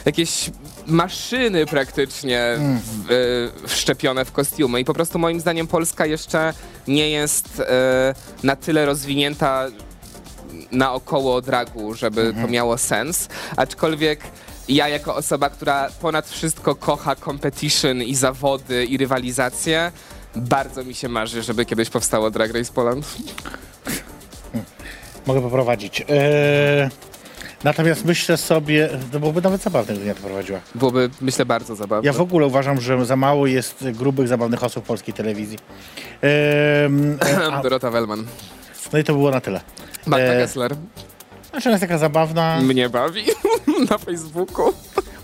C: jakieś maszyny praktycznie
B: Mm.
C: w, y, wszczepione w kostiumy i po prostu moim zdaniem Polska jeszcze nie jest y, na tyle rozwinięta naokoło dragu, żeby
B: Mhm.
C: to miało sens, aczkolwiek ja jako osoba, która ponad wszystko kocha competition i zawody i rywalizację, bardzo mi się marzy, żeby kiedyś powstało Drag Race Poland.
B: Mogę poprowadzić. Yy, natomiast myślę sobie, to byłoby nawet zabawne, gdyby ja to prowadziła.
C: Byłoby, myślę, bardzo zabawne.
B: Ja w ogóle uważam, że za mało jest grubych, zabawnych osób w polskiej telewizji. Ym, e, a,
C: Dorota Wellman.
B: no i to było na tyle.
C: Magda
B: E,
C: Gessler.
B: Znaczy ona jest taka zabawna.
C: Mnie bawi na Facebooku.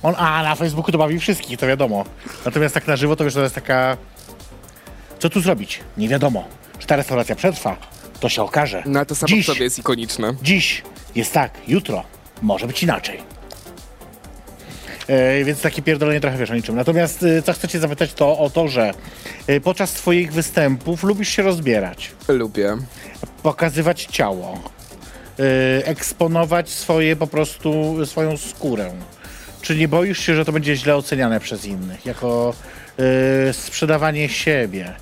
B: On, a na Facebooku to bawi wszystkich, to wiadomo. Natomiast tak na żywo to wiesz, to jest taka... Co tu zrobić? Nie wiadomo. Czy ta restauracja przetrwa? To się okaże.
C: No ale to samo
B: Dziś.
C: w sobie jest ikoniczne.
B: Dziś jest tak, jutro może być inaczej. E, więc takie pierdolenie trochę wiesz o niczym. Natomiast e, co chcę cię zapytać to o to, że e, podczas twoich występów lubisz się rozbierać,
C: Lubię.
B: pokazywać ciało, e, eksponować swoje po prostu, swoją skórę. Czy nie boisz się, że to będzie źle oceniane przez innych? Jako e, sprzedawanie siebie,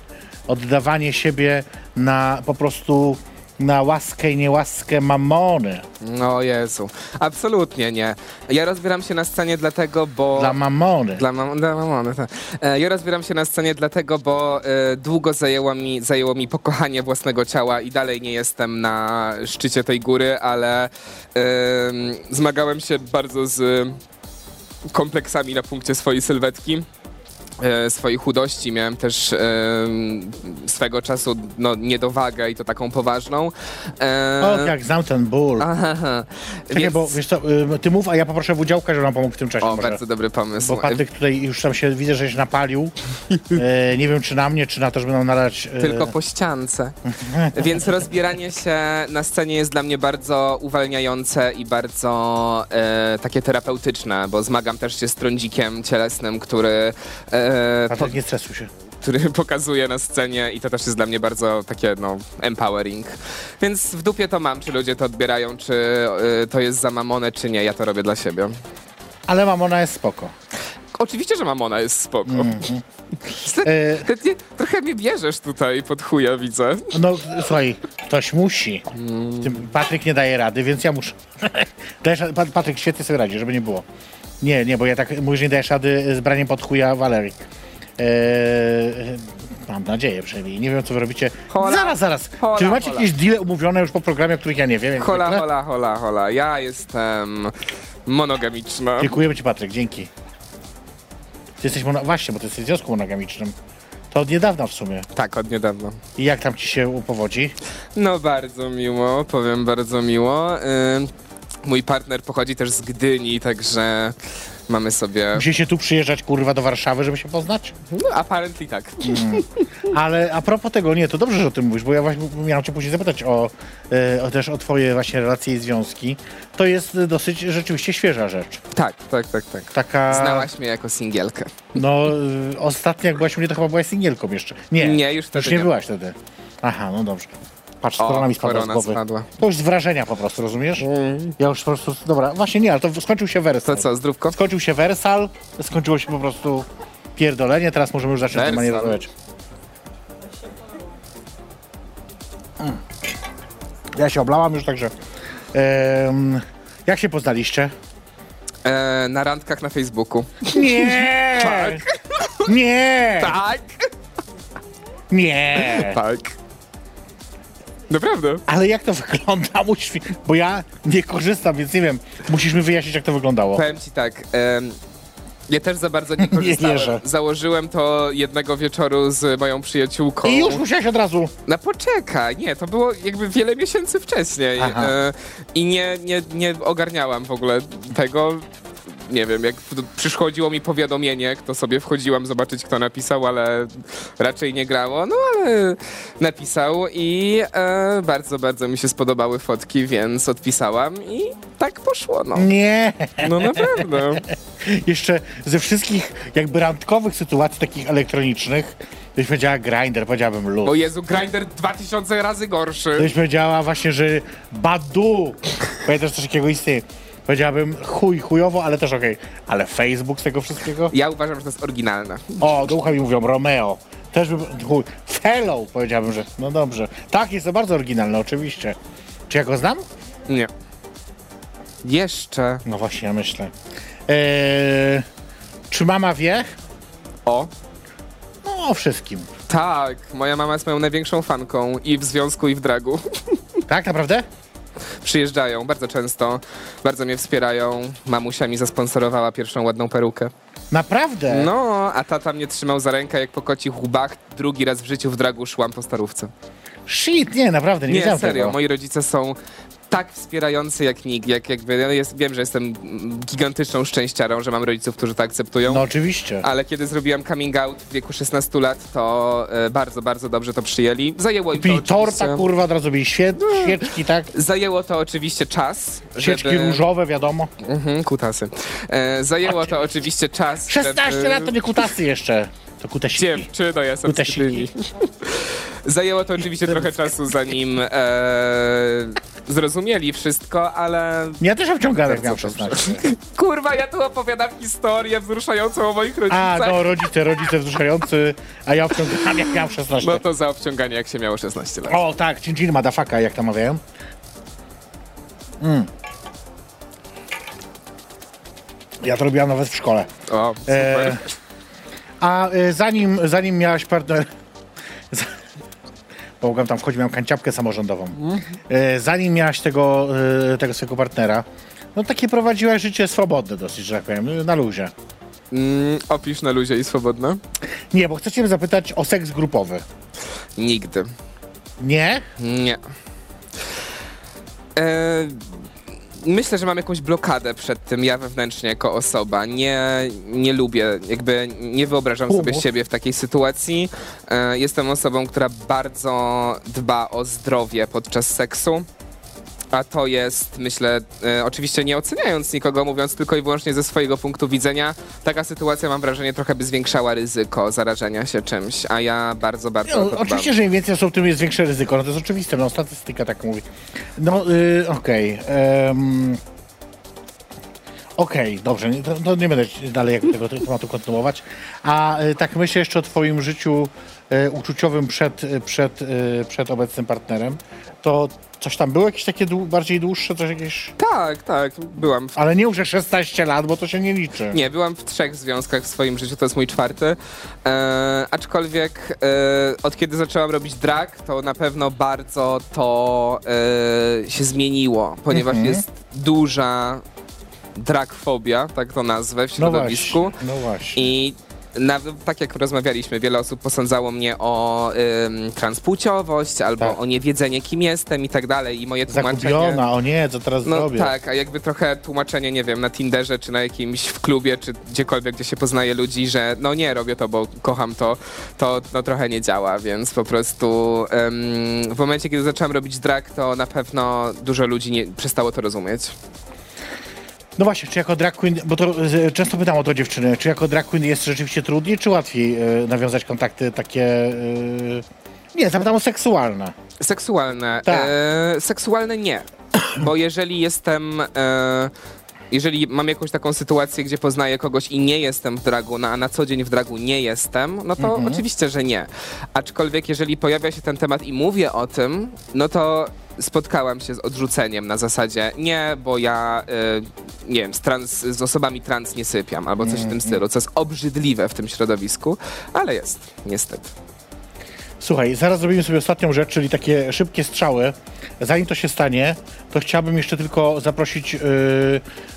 B: oddawanie siebie na po prostu na łaskę i niełaskę mamony.
C: No Jezu. Absolutnie nie. Ja rozbieram się na scenie dlatego, bo...
B: Dla mamony.
C: Dla, mam, dla mamony, tak. E, Ja rozbieram się na scenie dlatego, bo e, długo zajęło mi, zajęło mi pokochanie własnego ciała i dalej nie jestem na szczycie tej góry, ale em, zmagałem się bardzo z kompleksami na punkcie swojej sylwetki. E, swojej chudości, miałem też em, swego czasu no, niedowagę i to taką poważną. E,
B: O, jak znam ten ból.
C: Aha.
B: Czekaj,
C: Więc-
B: bo wiesz co, y, ty mów, a ja poproszę Wudziałka, żeby nam pomógł w tym czasie
C: O,
B: może.
C: bardzo dobry pomysł.
B: Bo Patryk tutaj już tam się widzę, że się napalił. E, nie wiem, czy na mnie, czy na to, żeby nam nalać. E,
C: Tylko po ściance. Więc rozbieranie się na scenie jest dla mnie bardzo uwalniające i bardzo e, takie terapeutyczne, bo zmagam też się z trądzikiem cielesnym, który, e,
B: Patryk, nie stresuj się.
C: który pokazuje na scenie i to też jest dla mnie bardzo takie no empowering. Więc w dupie to mam, czy ludzie to odbierają, czy e, to jest za mamonę, czy nie. Ja to robię dla siebie.
B: Ale mamona jest spoko.
C: Oczywiście, że mamona jest spoko.
B: Mhm. E,
C: Ty, ty, trochę mnie bierzesz tutaj pod chuja, widzę.
B: no słuchaj, ktoś musi. Tym Patryk nie daje rady, więc ja muszę. Patryk świetnie sobie radzi, żeby nie było. Nie, nie, bo ja tak mówię, że nie dajesz rady z braniem pod chuja Walerii. E, mam nadzieję przynajmniej. Nie wiem, co wy robicie.
C: Hola.
B: Zaraz, zaraz.
C: Hola,
B: Czy wy macie
C: hola.
B: jakieś deale umówione już po programie, o których ja nie wiem? jak
C: Hola,
B: zwykle?
C: hola, hola, hola. Ja jestem monogamiczna.
B: Dziękujemy ci, Patryk, dzięki. Ty jesteś mono... Właśnie, bo ty jesteś w związku monogamicznym. To od niedawna w sumie.
C: Tak, od niedawna.
B: I jak tam ci się powodzi?
C: No bardzo miło, powiem bardzo miło. Ym, mój partner pochodzi też z Gdyni, także mamy sobie...
B: Musieliście tu przyjeżdżać, kurwa, do Warszawy, żeby się poznać?
C: No, apparently tak.
B: Ale a propos tego, nie, to dobrze, że o tym mówisz, bo ja właśnie miałem cię później zapytać o, e, o też o twoje właśnie relacje i związki. To jest dosyć rzeczywiście świeża rzecz.
C: Tak, tak, tak, tak.
B: Taka...
C: Znałaś mnie jako singielkę.
B: No, ostatnio jak byłaś u mnie, to chyba byłaś singielką jeszcze. Nie,
C: Nie, już wtedy
B: już nie,
C: nie.
B: byłaś wtedy. Aha, no dobrze. Patrz, korona mi spadła z
C: korona
B: głowy.
C: spadła.
B: To już z wrażenia po prostu, rozumiesz? Ja już po prostu, dobra, właśnie nie, ale to skończył się wersal.
C: To co, zdrówko?
B: Skończył się wersal, skończyło się po prostu pierdolenie, teraz możemy już zacząć
C: Wersal.
B: normalnie rozmawiać. Mm. Ja się oblałam już, także... jak się poznaliście?
C: E, na randkach na Facebooku.
B: Nie!
C: Tak.
B: Nie!
C: Tak!
B: Nie!
C: Tak. Naprawdę.
B: Ale jak to wygląda? Musisz mi... Bo ja nie korzystam, więc nie wiem. Musisz mi wyjaśnić, jak to wyglądało.
C: Powiem ci tak. em, ja też za bardzo nie korzystałem.
B: wierzę.
C: Założyłem to jednego wieczoru z moją przyjaciółką.
B: I już musiałeś od razu.
C: No poczekaj, nie, to było jakby wiele miesięcy wcześniej
B: Aha.
C: e, i nie, nie, nie ogarniałam w ogóle tego. Nie wiem, jak przychodziło mi powiadomienie, kto sobie wchodziłam zobaczyć, kto napisał, ale raczej nie grało. No ale napisał i e, bardzo, bardzo mi się spodobały fotki, więc odpisałam i tak poszło, no.
B: Nie!
C: No naprawdę.
B: Jeszcze ze wszystkich jakby randkowych sytuacji takich elektronicznych, byś powiedziała grinder, powiedziałabym luz.
C: O Jezu, Grinder 2000 razy gorszy.
B: Byś powiedziała właśnie, że badu. Pamiętasz coś takiego istnieje? Powiedziałabym chuj, chujowo, ale też okej. Ale Facebook z tego wszystkiego?
C: Ja uważam, że to jest oryginalne.
B: O, do ucha mi mówią Romeo. Też bym, chuj, fellow powiedziałbym, że no dobrze. Tak, jest to bardzo oryginalne, oczywiście. Czy ja go znam?
C: Nie. Jeszcze.
B: No właśnie, ja myślę. Eee, czy mama wie?
C: O.
B: No, o wszystkim.
C: Tak, moja mama jest moją największą fanką i w związku, i w dragu.
B: Tak, naprawdę?
C: Przyjeżdżają bardzo często, bardzo mnie wspierają. Mamusia mi zasponsorowała pierwszą ładną perukę.
B: Naprawdę?
C: No, a tata mnie trzymał za rękę jak po kocich łbach. Drugi raz w życiu w dragu szłam po starówce.
B: Shit, nie, naprawdę, nie,
C: Nie,
B: wiedziałem
C: serio,
B: tego.
C: moi rodzice są tak wspierający jak nikt. Jak, jakby, ja jest, wiem, że jestem gigantyczną szczęściarą, że mam rodziców, którzy to akceptują.
B: No oczywiście.
C: Ale kiedy zrobiłam coming out w wieku 16 lat, to e, bardzo, bardzo dobrze to przyjęli. Zajęło im to oczywiście...
B: torta, kurwa, od razu byli świe- świeczki, tak?
C: Zajęło to oczywiście czas,
B: Świeczki
C: żeby...
B: różowe, wiadomo.
C: Mhm, kutasy. E, zajęło to oczywiście czas,
B: 16
C: żeby...
B: lat to nie kutasy jeszcze. To kutasiki.
C: Dziewczyno, ja jestem
B: Kutasiki.
C: Zajęło to oczywiście trochę czasu, zanim e, zrozumieli wszystko, ale...
B: Ja też obciągałem,
C: dobrze.
B: 16.
C: Kurwa, ja tu opowiadam historię wzruszającą o moich
B: A,
C: rodzicach.
B: no, rodzice, rodzice wzruszający, a ja obciągałem, jak miałem 16.
C: No to za obciąganie, jak się miało 16 lat.
B: O, tak, chin chin madafaka, jak to mawiają. Mm. Ja to robiłam nawet w szkole.
C: O, super.
B: E, a e, zanim, zanim miałaś partner... Bo mogłem tam wchodzić, miałem kanciapkę samorządową. E, zanim miałaś tego, e, tego swojego partnera, no takie prowadziłaś życie swobodne dosyć, że tak powiem, na luzie.
C: Mm, opisz na luzie i swobodne.
B: Nie, bo chcę cię zapytać o seks grupowy.
C: Nigdy.
B: Nie?
C: Nie. E, myślę, że mam jakąś blokadę przed tym, ja wewnętrznie jako osoba. Nie, nie lubię, jakby nie wyobrażam sobie siebie w takiej sytuacji. E, jestem osobą, która bardzo dba o zdrowie podczas seksu. A to jest, myślę, e, oczywiście nie oceniając nikogo, mówiąc tylko i wyłącznie ze swojego punktu widzenia, taka sytuacja, mam wrażenie, trochę by zwiększała ryzyko zarażenia się czymś, a ja bardzo, bardzo
B: No, oczywiście, że im więcej osób, tym jest większe ryzyko. No to jest oczywiste, no statystyka tak mówi. No, y, okej. em, Okej, dobrze, nie- to, to nie będę dalej tego tematu kontynuować. A e, tak myślę jeszcze o twoim życiu uczuciowym przed, e, przed, e, przed obecnym partnerem. To coś tam było jakieś takie dłu- bardziej dłuższe, coś jakieś...
C: Tak, tak, byłam w
B: Ale nie już 16 lat, bo to się nie liczy.
C: Nie, byłam w trzech związkach w swoim życiu, to jest mój czwarty. E, aczkolwiek e, od kiedy zaczęłam robić drag, to na pewno bardzo to e, się zmieniło, ponieważ
B: Mhm.
C: jest duża dragfobia, tak to nazwę, w
B: No
C: środowisku.
B: właśnie, no właśnie.
C: I nawet tak jak rozmawialiśmy, wiele osób posądzało mnie o ym, transpłciowość albo
B: Tak.
C: o niewiedzenie, kim jestem i tak dalej. I moje tłumaczenie...
B: Zagubiona, o nie, co teraz
C: No
B: zrobię?
C: tak, a jakby trochę tłumaczenie, nie wiem, na Tinderze, czy na jakimś w klubie, czy gdziekolwiek, gdzie się poznaje ludzi, że no nie, robię to, bo kocham to, to no trochę nie działa, więc po prostu em, w momencie, kiedy zacząłem robić drag, to na pewno dużo ludzi nie, przestało to rozumieć.
B: No właśnie, czy jako drag queen, bo to często pytam o to dziewczyny, czy jako drag queen jest rzeczywiście trudniej, czy łatwiej e, nawiązać kontakty takie, e, nie, zapytam o seksualne.
C: Seksualne.
B: Tak.
C: E, seksualne nie. Bo jeżeli jestem. E, jeżeli mam jakąś taką sytuację, gdzie poznaję kogoś i nie jestem w dragu, no, a na co dzień w dragu nie jestem, no to oczywiście, że nie. Aczkolwiek, jeżeli pojawia się ten temat i mówię o tym, no to spotkałam się z odrzuceniem na zasadzie nie, bo ja e, nie wiem, z, trans, z osobami trans nie sypiam, albo coś w tym stylu, co jest obrzydliwe w tym środowisku, ale jest, niestety.
B: Słuchaj, zaraz zrobimy sobie ostatnią rzecz, czyli takie szybkie strzały. Zanim to się stanie, to chciałbym jeszcze tylko zaprosić e,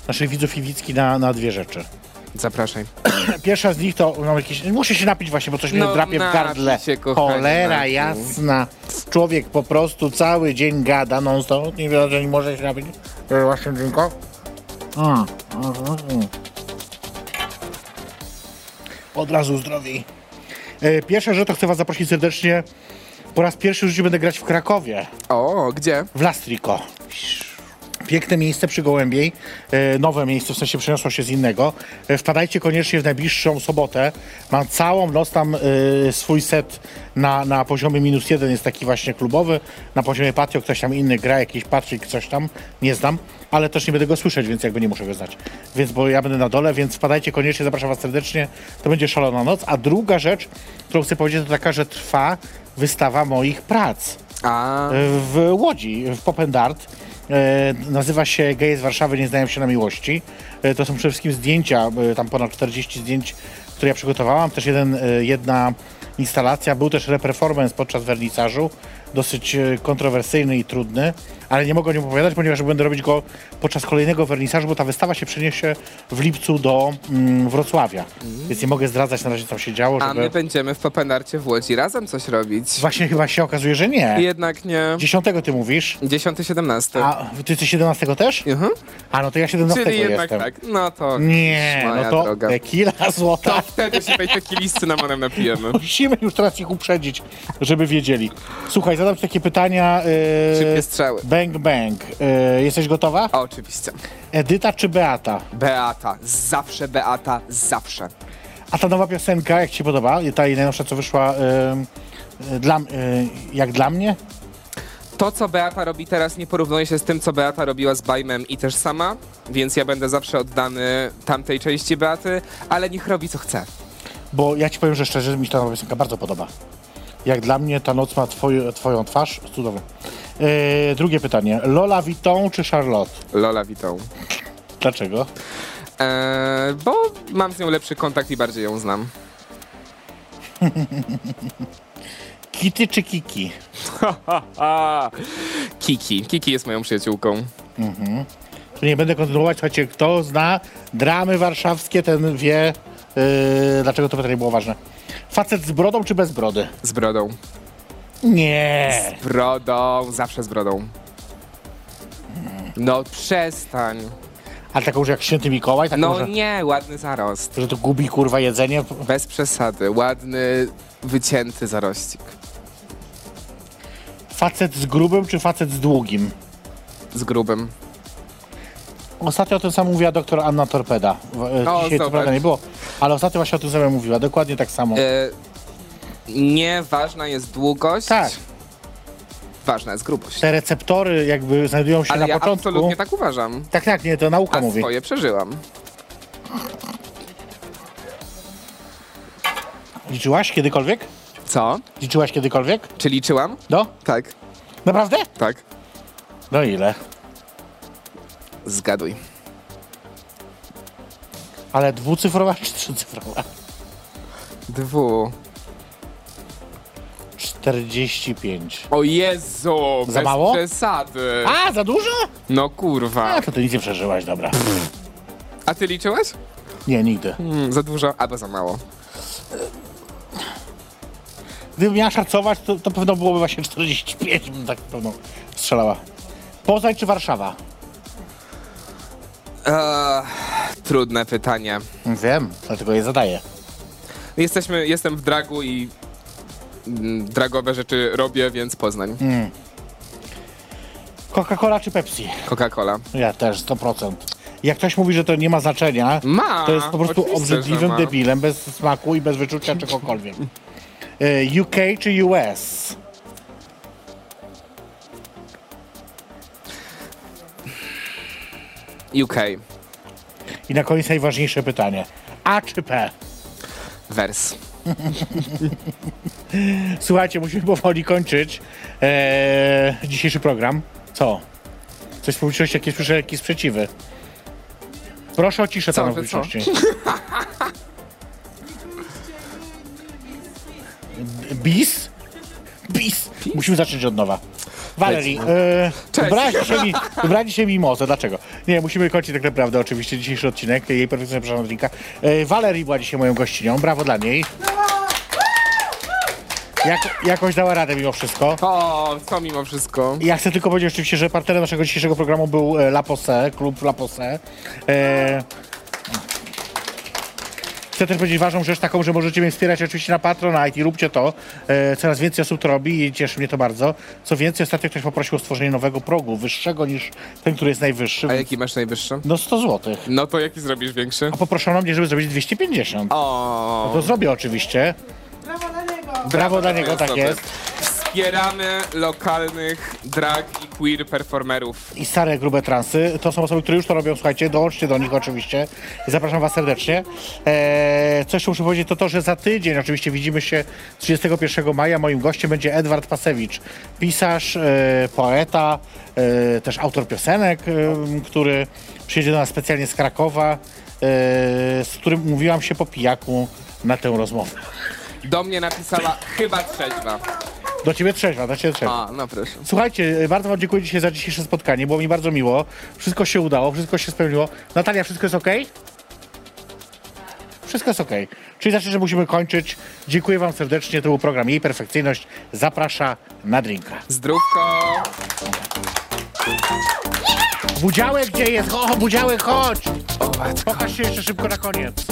B: naszych widzów i widzki na, na dwie rzeczy.
C: Zapraszaj.
B: Pierwsza z nich to mam jakieś. Muszę się napić właśnie, bo coś mnie
C: No,
B: drapie w
C: napij
B: gardle.
C: się, kochanie,
B: Cholera
C: napij.
B: jasna. Człowiek po prostu cały dzień gada non stop. Nie wiem, że nie może się napić. E, Właśnie drinko. Mm, mm, mm. Od razu zdrowiej. E, Pierwsza rzecz to chcę was zaprosić serdecznie. Po raz pierwszy w życiu będę grać w Krakowie.
C: O, gdzie?
B: W Lastriko. Piękne miejsce przy Gołębiej. E, nowe miejsce, w sensie przeniosło się z innego. E, wpadajcie koniecznie w najbliższą sobotę. Mam całą noc tam e, swój set na, na poziomie minus jeden, jest taki właśnie klubowy. Na poziomie patio ktoś tam inny gra, jakiś Patryk, coś tam, nie znam. Ale też nie będę go słyszeć, więc jakby nie muszę go znać. Więc, bo ja będę na dole, więc wpadajcie koniecznie, zapraszam was serdecznie. To będzie szalona noc. A druga rzecz, którą chcę powiedzieć, to taka, że trwa wystawa moich prac
C: A,
B: w Łodzi, w Popendart. E, nazywa się Geje z Warszawy nie znają się na miłości. E, to są przede wszystkim zdjęcia, e, tam ponad 40 zdjęć, które ja przygotowałam. Też jeden, jedna instalacja. Był też reperformance podczas wernisażu, dosyć e, kontrowersyjny i trudny, ale nie mogę o nim opowiadać, ponieważ będę robić go podczas kolejnego wernisażu, bo ta wystawa się przeniesie w lipcu do mm, Wrocławia. Więc nie mogę zdradzać na razie, co tam się działo,
C: a
B: żeby...
C: my będziemy w Popenarcie w Łodzi razem coś robić.
B: Właśnie chyba się okazuje, że nie.
C: Jednak nie.
B: 10 ty mówisz.
C: 10-17.
B: A ty jesteś 17 też?
C: Mhm.
B: A no to ja 17
C: Czyli jednak
B: jestem.
C: tak. No to.
B: Nie, no to
C: droga.
B: tequila złota.
C: To wtedy się tej tequili z cynamonem napijemy.
B: Musimy już teraz ich uprzedzić, żeby wiedzieli. Słuchaj, zadam ci takie pytania. Yy,
C: Szybkie strzały.
B: Bang, bang. Yy, jesteś gotowa?
C: Oczywiście.
B: Edyta czy Beata?
C: Beata. Zawsze Beata. Zawsze.
B: A ta nowa piosenka, jak ci się podoba? Ta najnowsza, co wyszła, yy, dla, yy, jak dla mnie?
C: To, co Beata robi teraz, nie porównuje się z tym, co Beata robiła z Bajmem i też sama, więc ja będę zawsze oddany tamtej części Beaty, ale niech robi, co chce.
B: Bo ja ci powiem, że szczerze, mi się ta nowa piosenka bardzo podoba. Jak dla mnie ta noc ma twoje, twoją twarz, cudownie. Yy, drugie pytanie. Lola Vuitton czy Charlotte?
C: Lola witą.
B: Dlaczego?
C: Eee, bo mam z nią lepszy kontakt i bardziej ją znam.
B: Kitty czy Kiki?
C: Kiki. Kiki jest moją przyjaciółką.
B: Tu nie będę kontynuować, słuchajcie, kto zna dramy warszawskie, ten wie, yy, dlaczego to pytanie było ważne. Facet z brodą czy bez brody?
C: Z brodą.
B: Nie.
C: Brodą, zawsze z brodą. No przestań.
B: Ale taką, że jak święty Mikołaj, taką,
C: No
B: że,
C: nie, ładny zarost.
B: że to gubi kurwa jedzenie.
C: Bez przesady. Ładny, wycięty zarościk.
B: Facet z grubym czy facet z długim?
C: Z grubym.
B: Ostatnio o tym samym mówiła doktor Anna Torpeda. W- e,
C: O,
B: Dzisiaj to prawda nie było, ale ostatnio właśnie o tym sobie mówiła, dokładnie tak samo.
C: E, nie ważna jest długość.
B: Tak.
C: Ważna jest grubość.
B: Te receptory jakby znajdują się
C: Ale
B: na
C: ja
B: początku.
C: absolutnie tak uważam.
B: Tak, tak, nie, to nauka
C: A
B: mówi.
C: swoje przeżyłam.
B: Liczyłaś kiedykolwiek?
C: Co?
B: Liczyłaś kiedykolwiek?
C: Czy liczyłam?
B: No.
C: Tak.
B: Naprawdę?
C: Tak.
B: No ile?
C: Zgaduj.
B: Ale dwucyfrowa czy trzycyfrowa?
C: Dwu.
B: 45.
C: O Jezu!
B: Za
C: bez
B: mało?
C: przesady.
B: A, za dużo?
C: No kurwa.
B: A, to ty nic nie przeżyłaś, dobra.
C: A ty liczyłeś?
B: Nie, nigdy.
C: Hmm, za dużo albo za mało.
B: Gdybym miała szacować, to, to pewno byłoby właśnie 45, bym tak pewno strzelała. Poznań czy Warszawa?
C: Eee, trudne pytanie.
B: Wiem, dlatego je zadaję.
C: Jesteśmy, jestem w dragu i mm, dragowe rzeczy robię, więc Poznań.
B: Coca-Cola czy Pepsi?
C: Coca-Cola.
B: Ja też, 100%. Jak ktoś mówi, że to nie ma znaczenia,
C: Ma!
B: to jest po prostu
C: oczywiście, że
B: obrzydliwym
C: ma.
B: debilem, bez smaku i bez wyczucia czegokolwiek. E, UK czy US?
C: UK.
B: I na koniec najważniejsze pytanie. A czy P?
C: Wers.
B: Słuchajcie, musimy powoli kończyć e, dzisiejszy program. Co? Coś z publiczności, jakieś słyszę, jakieś sprzeciwy. Proszę o ciszę
C: co?
B: publiczności. Bis? Bis. Musimy zacząć od nowa. E,
C: Cześć.
B: wybrałaś dzisiaj, mi, dzisiaj mimozę. Dlaczego? Nie, musimy kończyć tak naprawdę oczywiście dzisiejszy odcinek. Jej perfekcyjna przepraszam drinka. E, Valerii była dzisiaj moją gościnią. Brawo dla niej. Jak, jakoś dała radę mimo wszystko.
C: O, co mimo wszystko?
B: Ja chcę tylko powiedzieć oczywiście, że partnerem naszego dzisiejszego programu był e, La Posse, klub La Posse. E, Chcę też powiedzieć ważną rzecz taką, że możecie mnie wspierać oczywiście na Patronite i róbcie to. E, coraz więcej osób to robi i cieszy mnie to bardzo. Co więcej, ostatnio ktoś poprosił o stworzenie nowego progu, wyższego niż ten, który jest najwyższy.
C: A jaki masz najwyższy?
B: No 100 zł.
C: No to jaki zrobisz większy?
B: A poproszono mnie, żeby zrobić 250.
C: O,
B: To zrobię oczywiście. Brawo dla niego, tak
C: Super.
B: jest.
C: Wspieramy lokalnych drag i queer performerów.
B: i stare grube transy. To są osoby, które już to robią, słuchajcie, dołączcie do nich oczywiście. Zapraszam was serdecznie. Eee, co jeszcze muszę powiedzieć, to to, że za tydzień oczywiście widzimy się 31 maja. Moim gościem będzie Edward Pasewicz, pisarz, e, poeta, e, też autor piosenek, e, który przyjedzie do nas specjalnie z Krakowa, z którym mówiłam się po pijaku na tę rozmowę.
C: Do mnie napisała chyba trzeźwa.
B: Do ciebie trzeźwa, do ciebie trzeźwa.
C: A, no proszę.
B: Słuchajcie, bardzo wam dziękuję dzisiaj za dzisiejsze spotkanie, było mi bardzo miło. Wszystko się udało, wszystko się spełniło. Natalia, wszystko jest ok? Wszystko jest ok. Czyli znaczy, że musimy kończyć. Dziękuję wam serdecznie, to był program Jej Perfekcyjność. Zaprasza na drinka.
C: Zdrówko!
B: Budziałek gdzie jest? O, Budziałek, chodź! Pokaż się jeszcze szybko na koniec.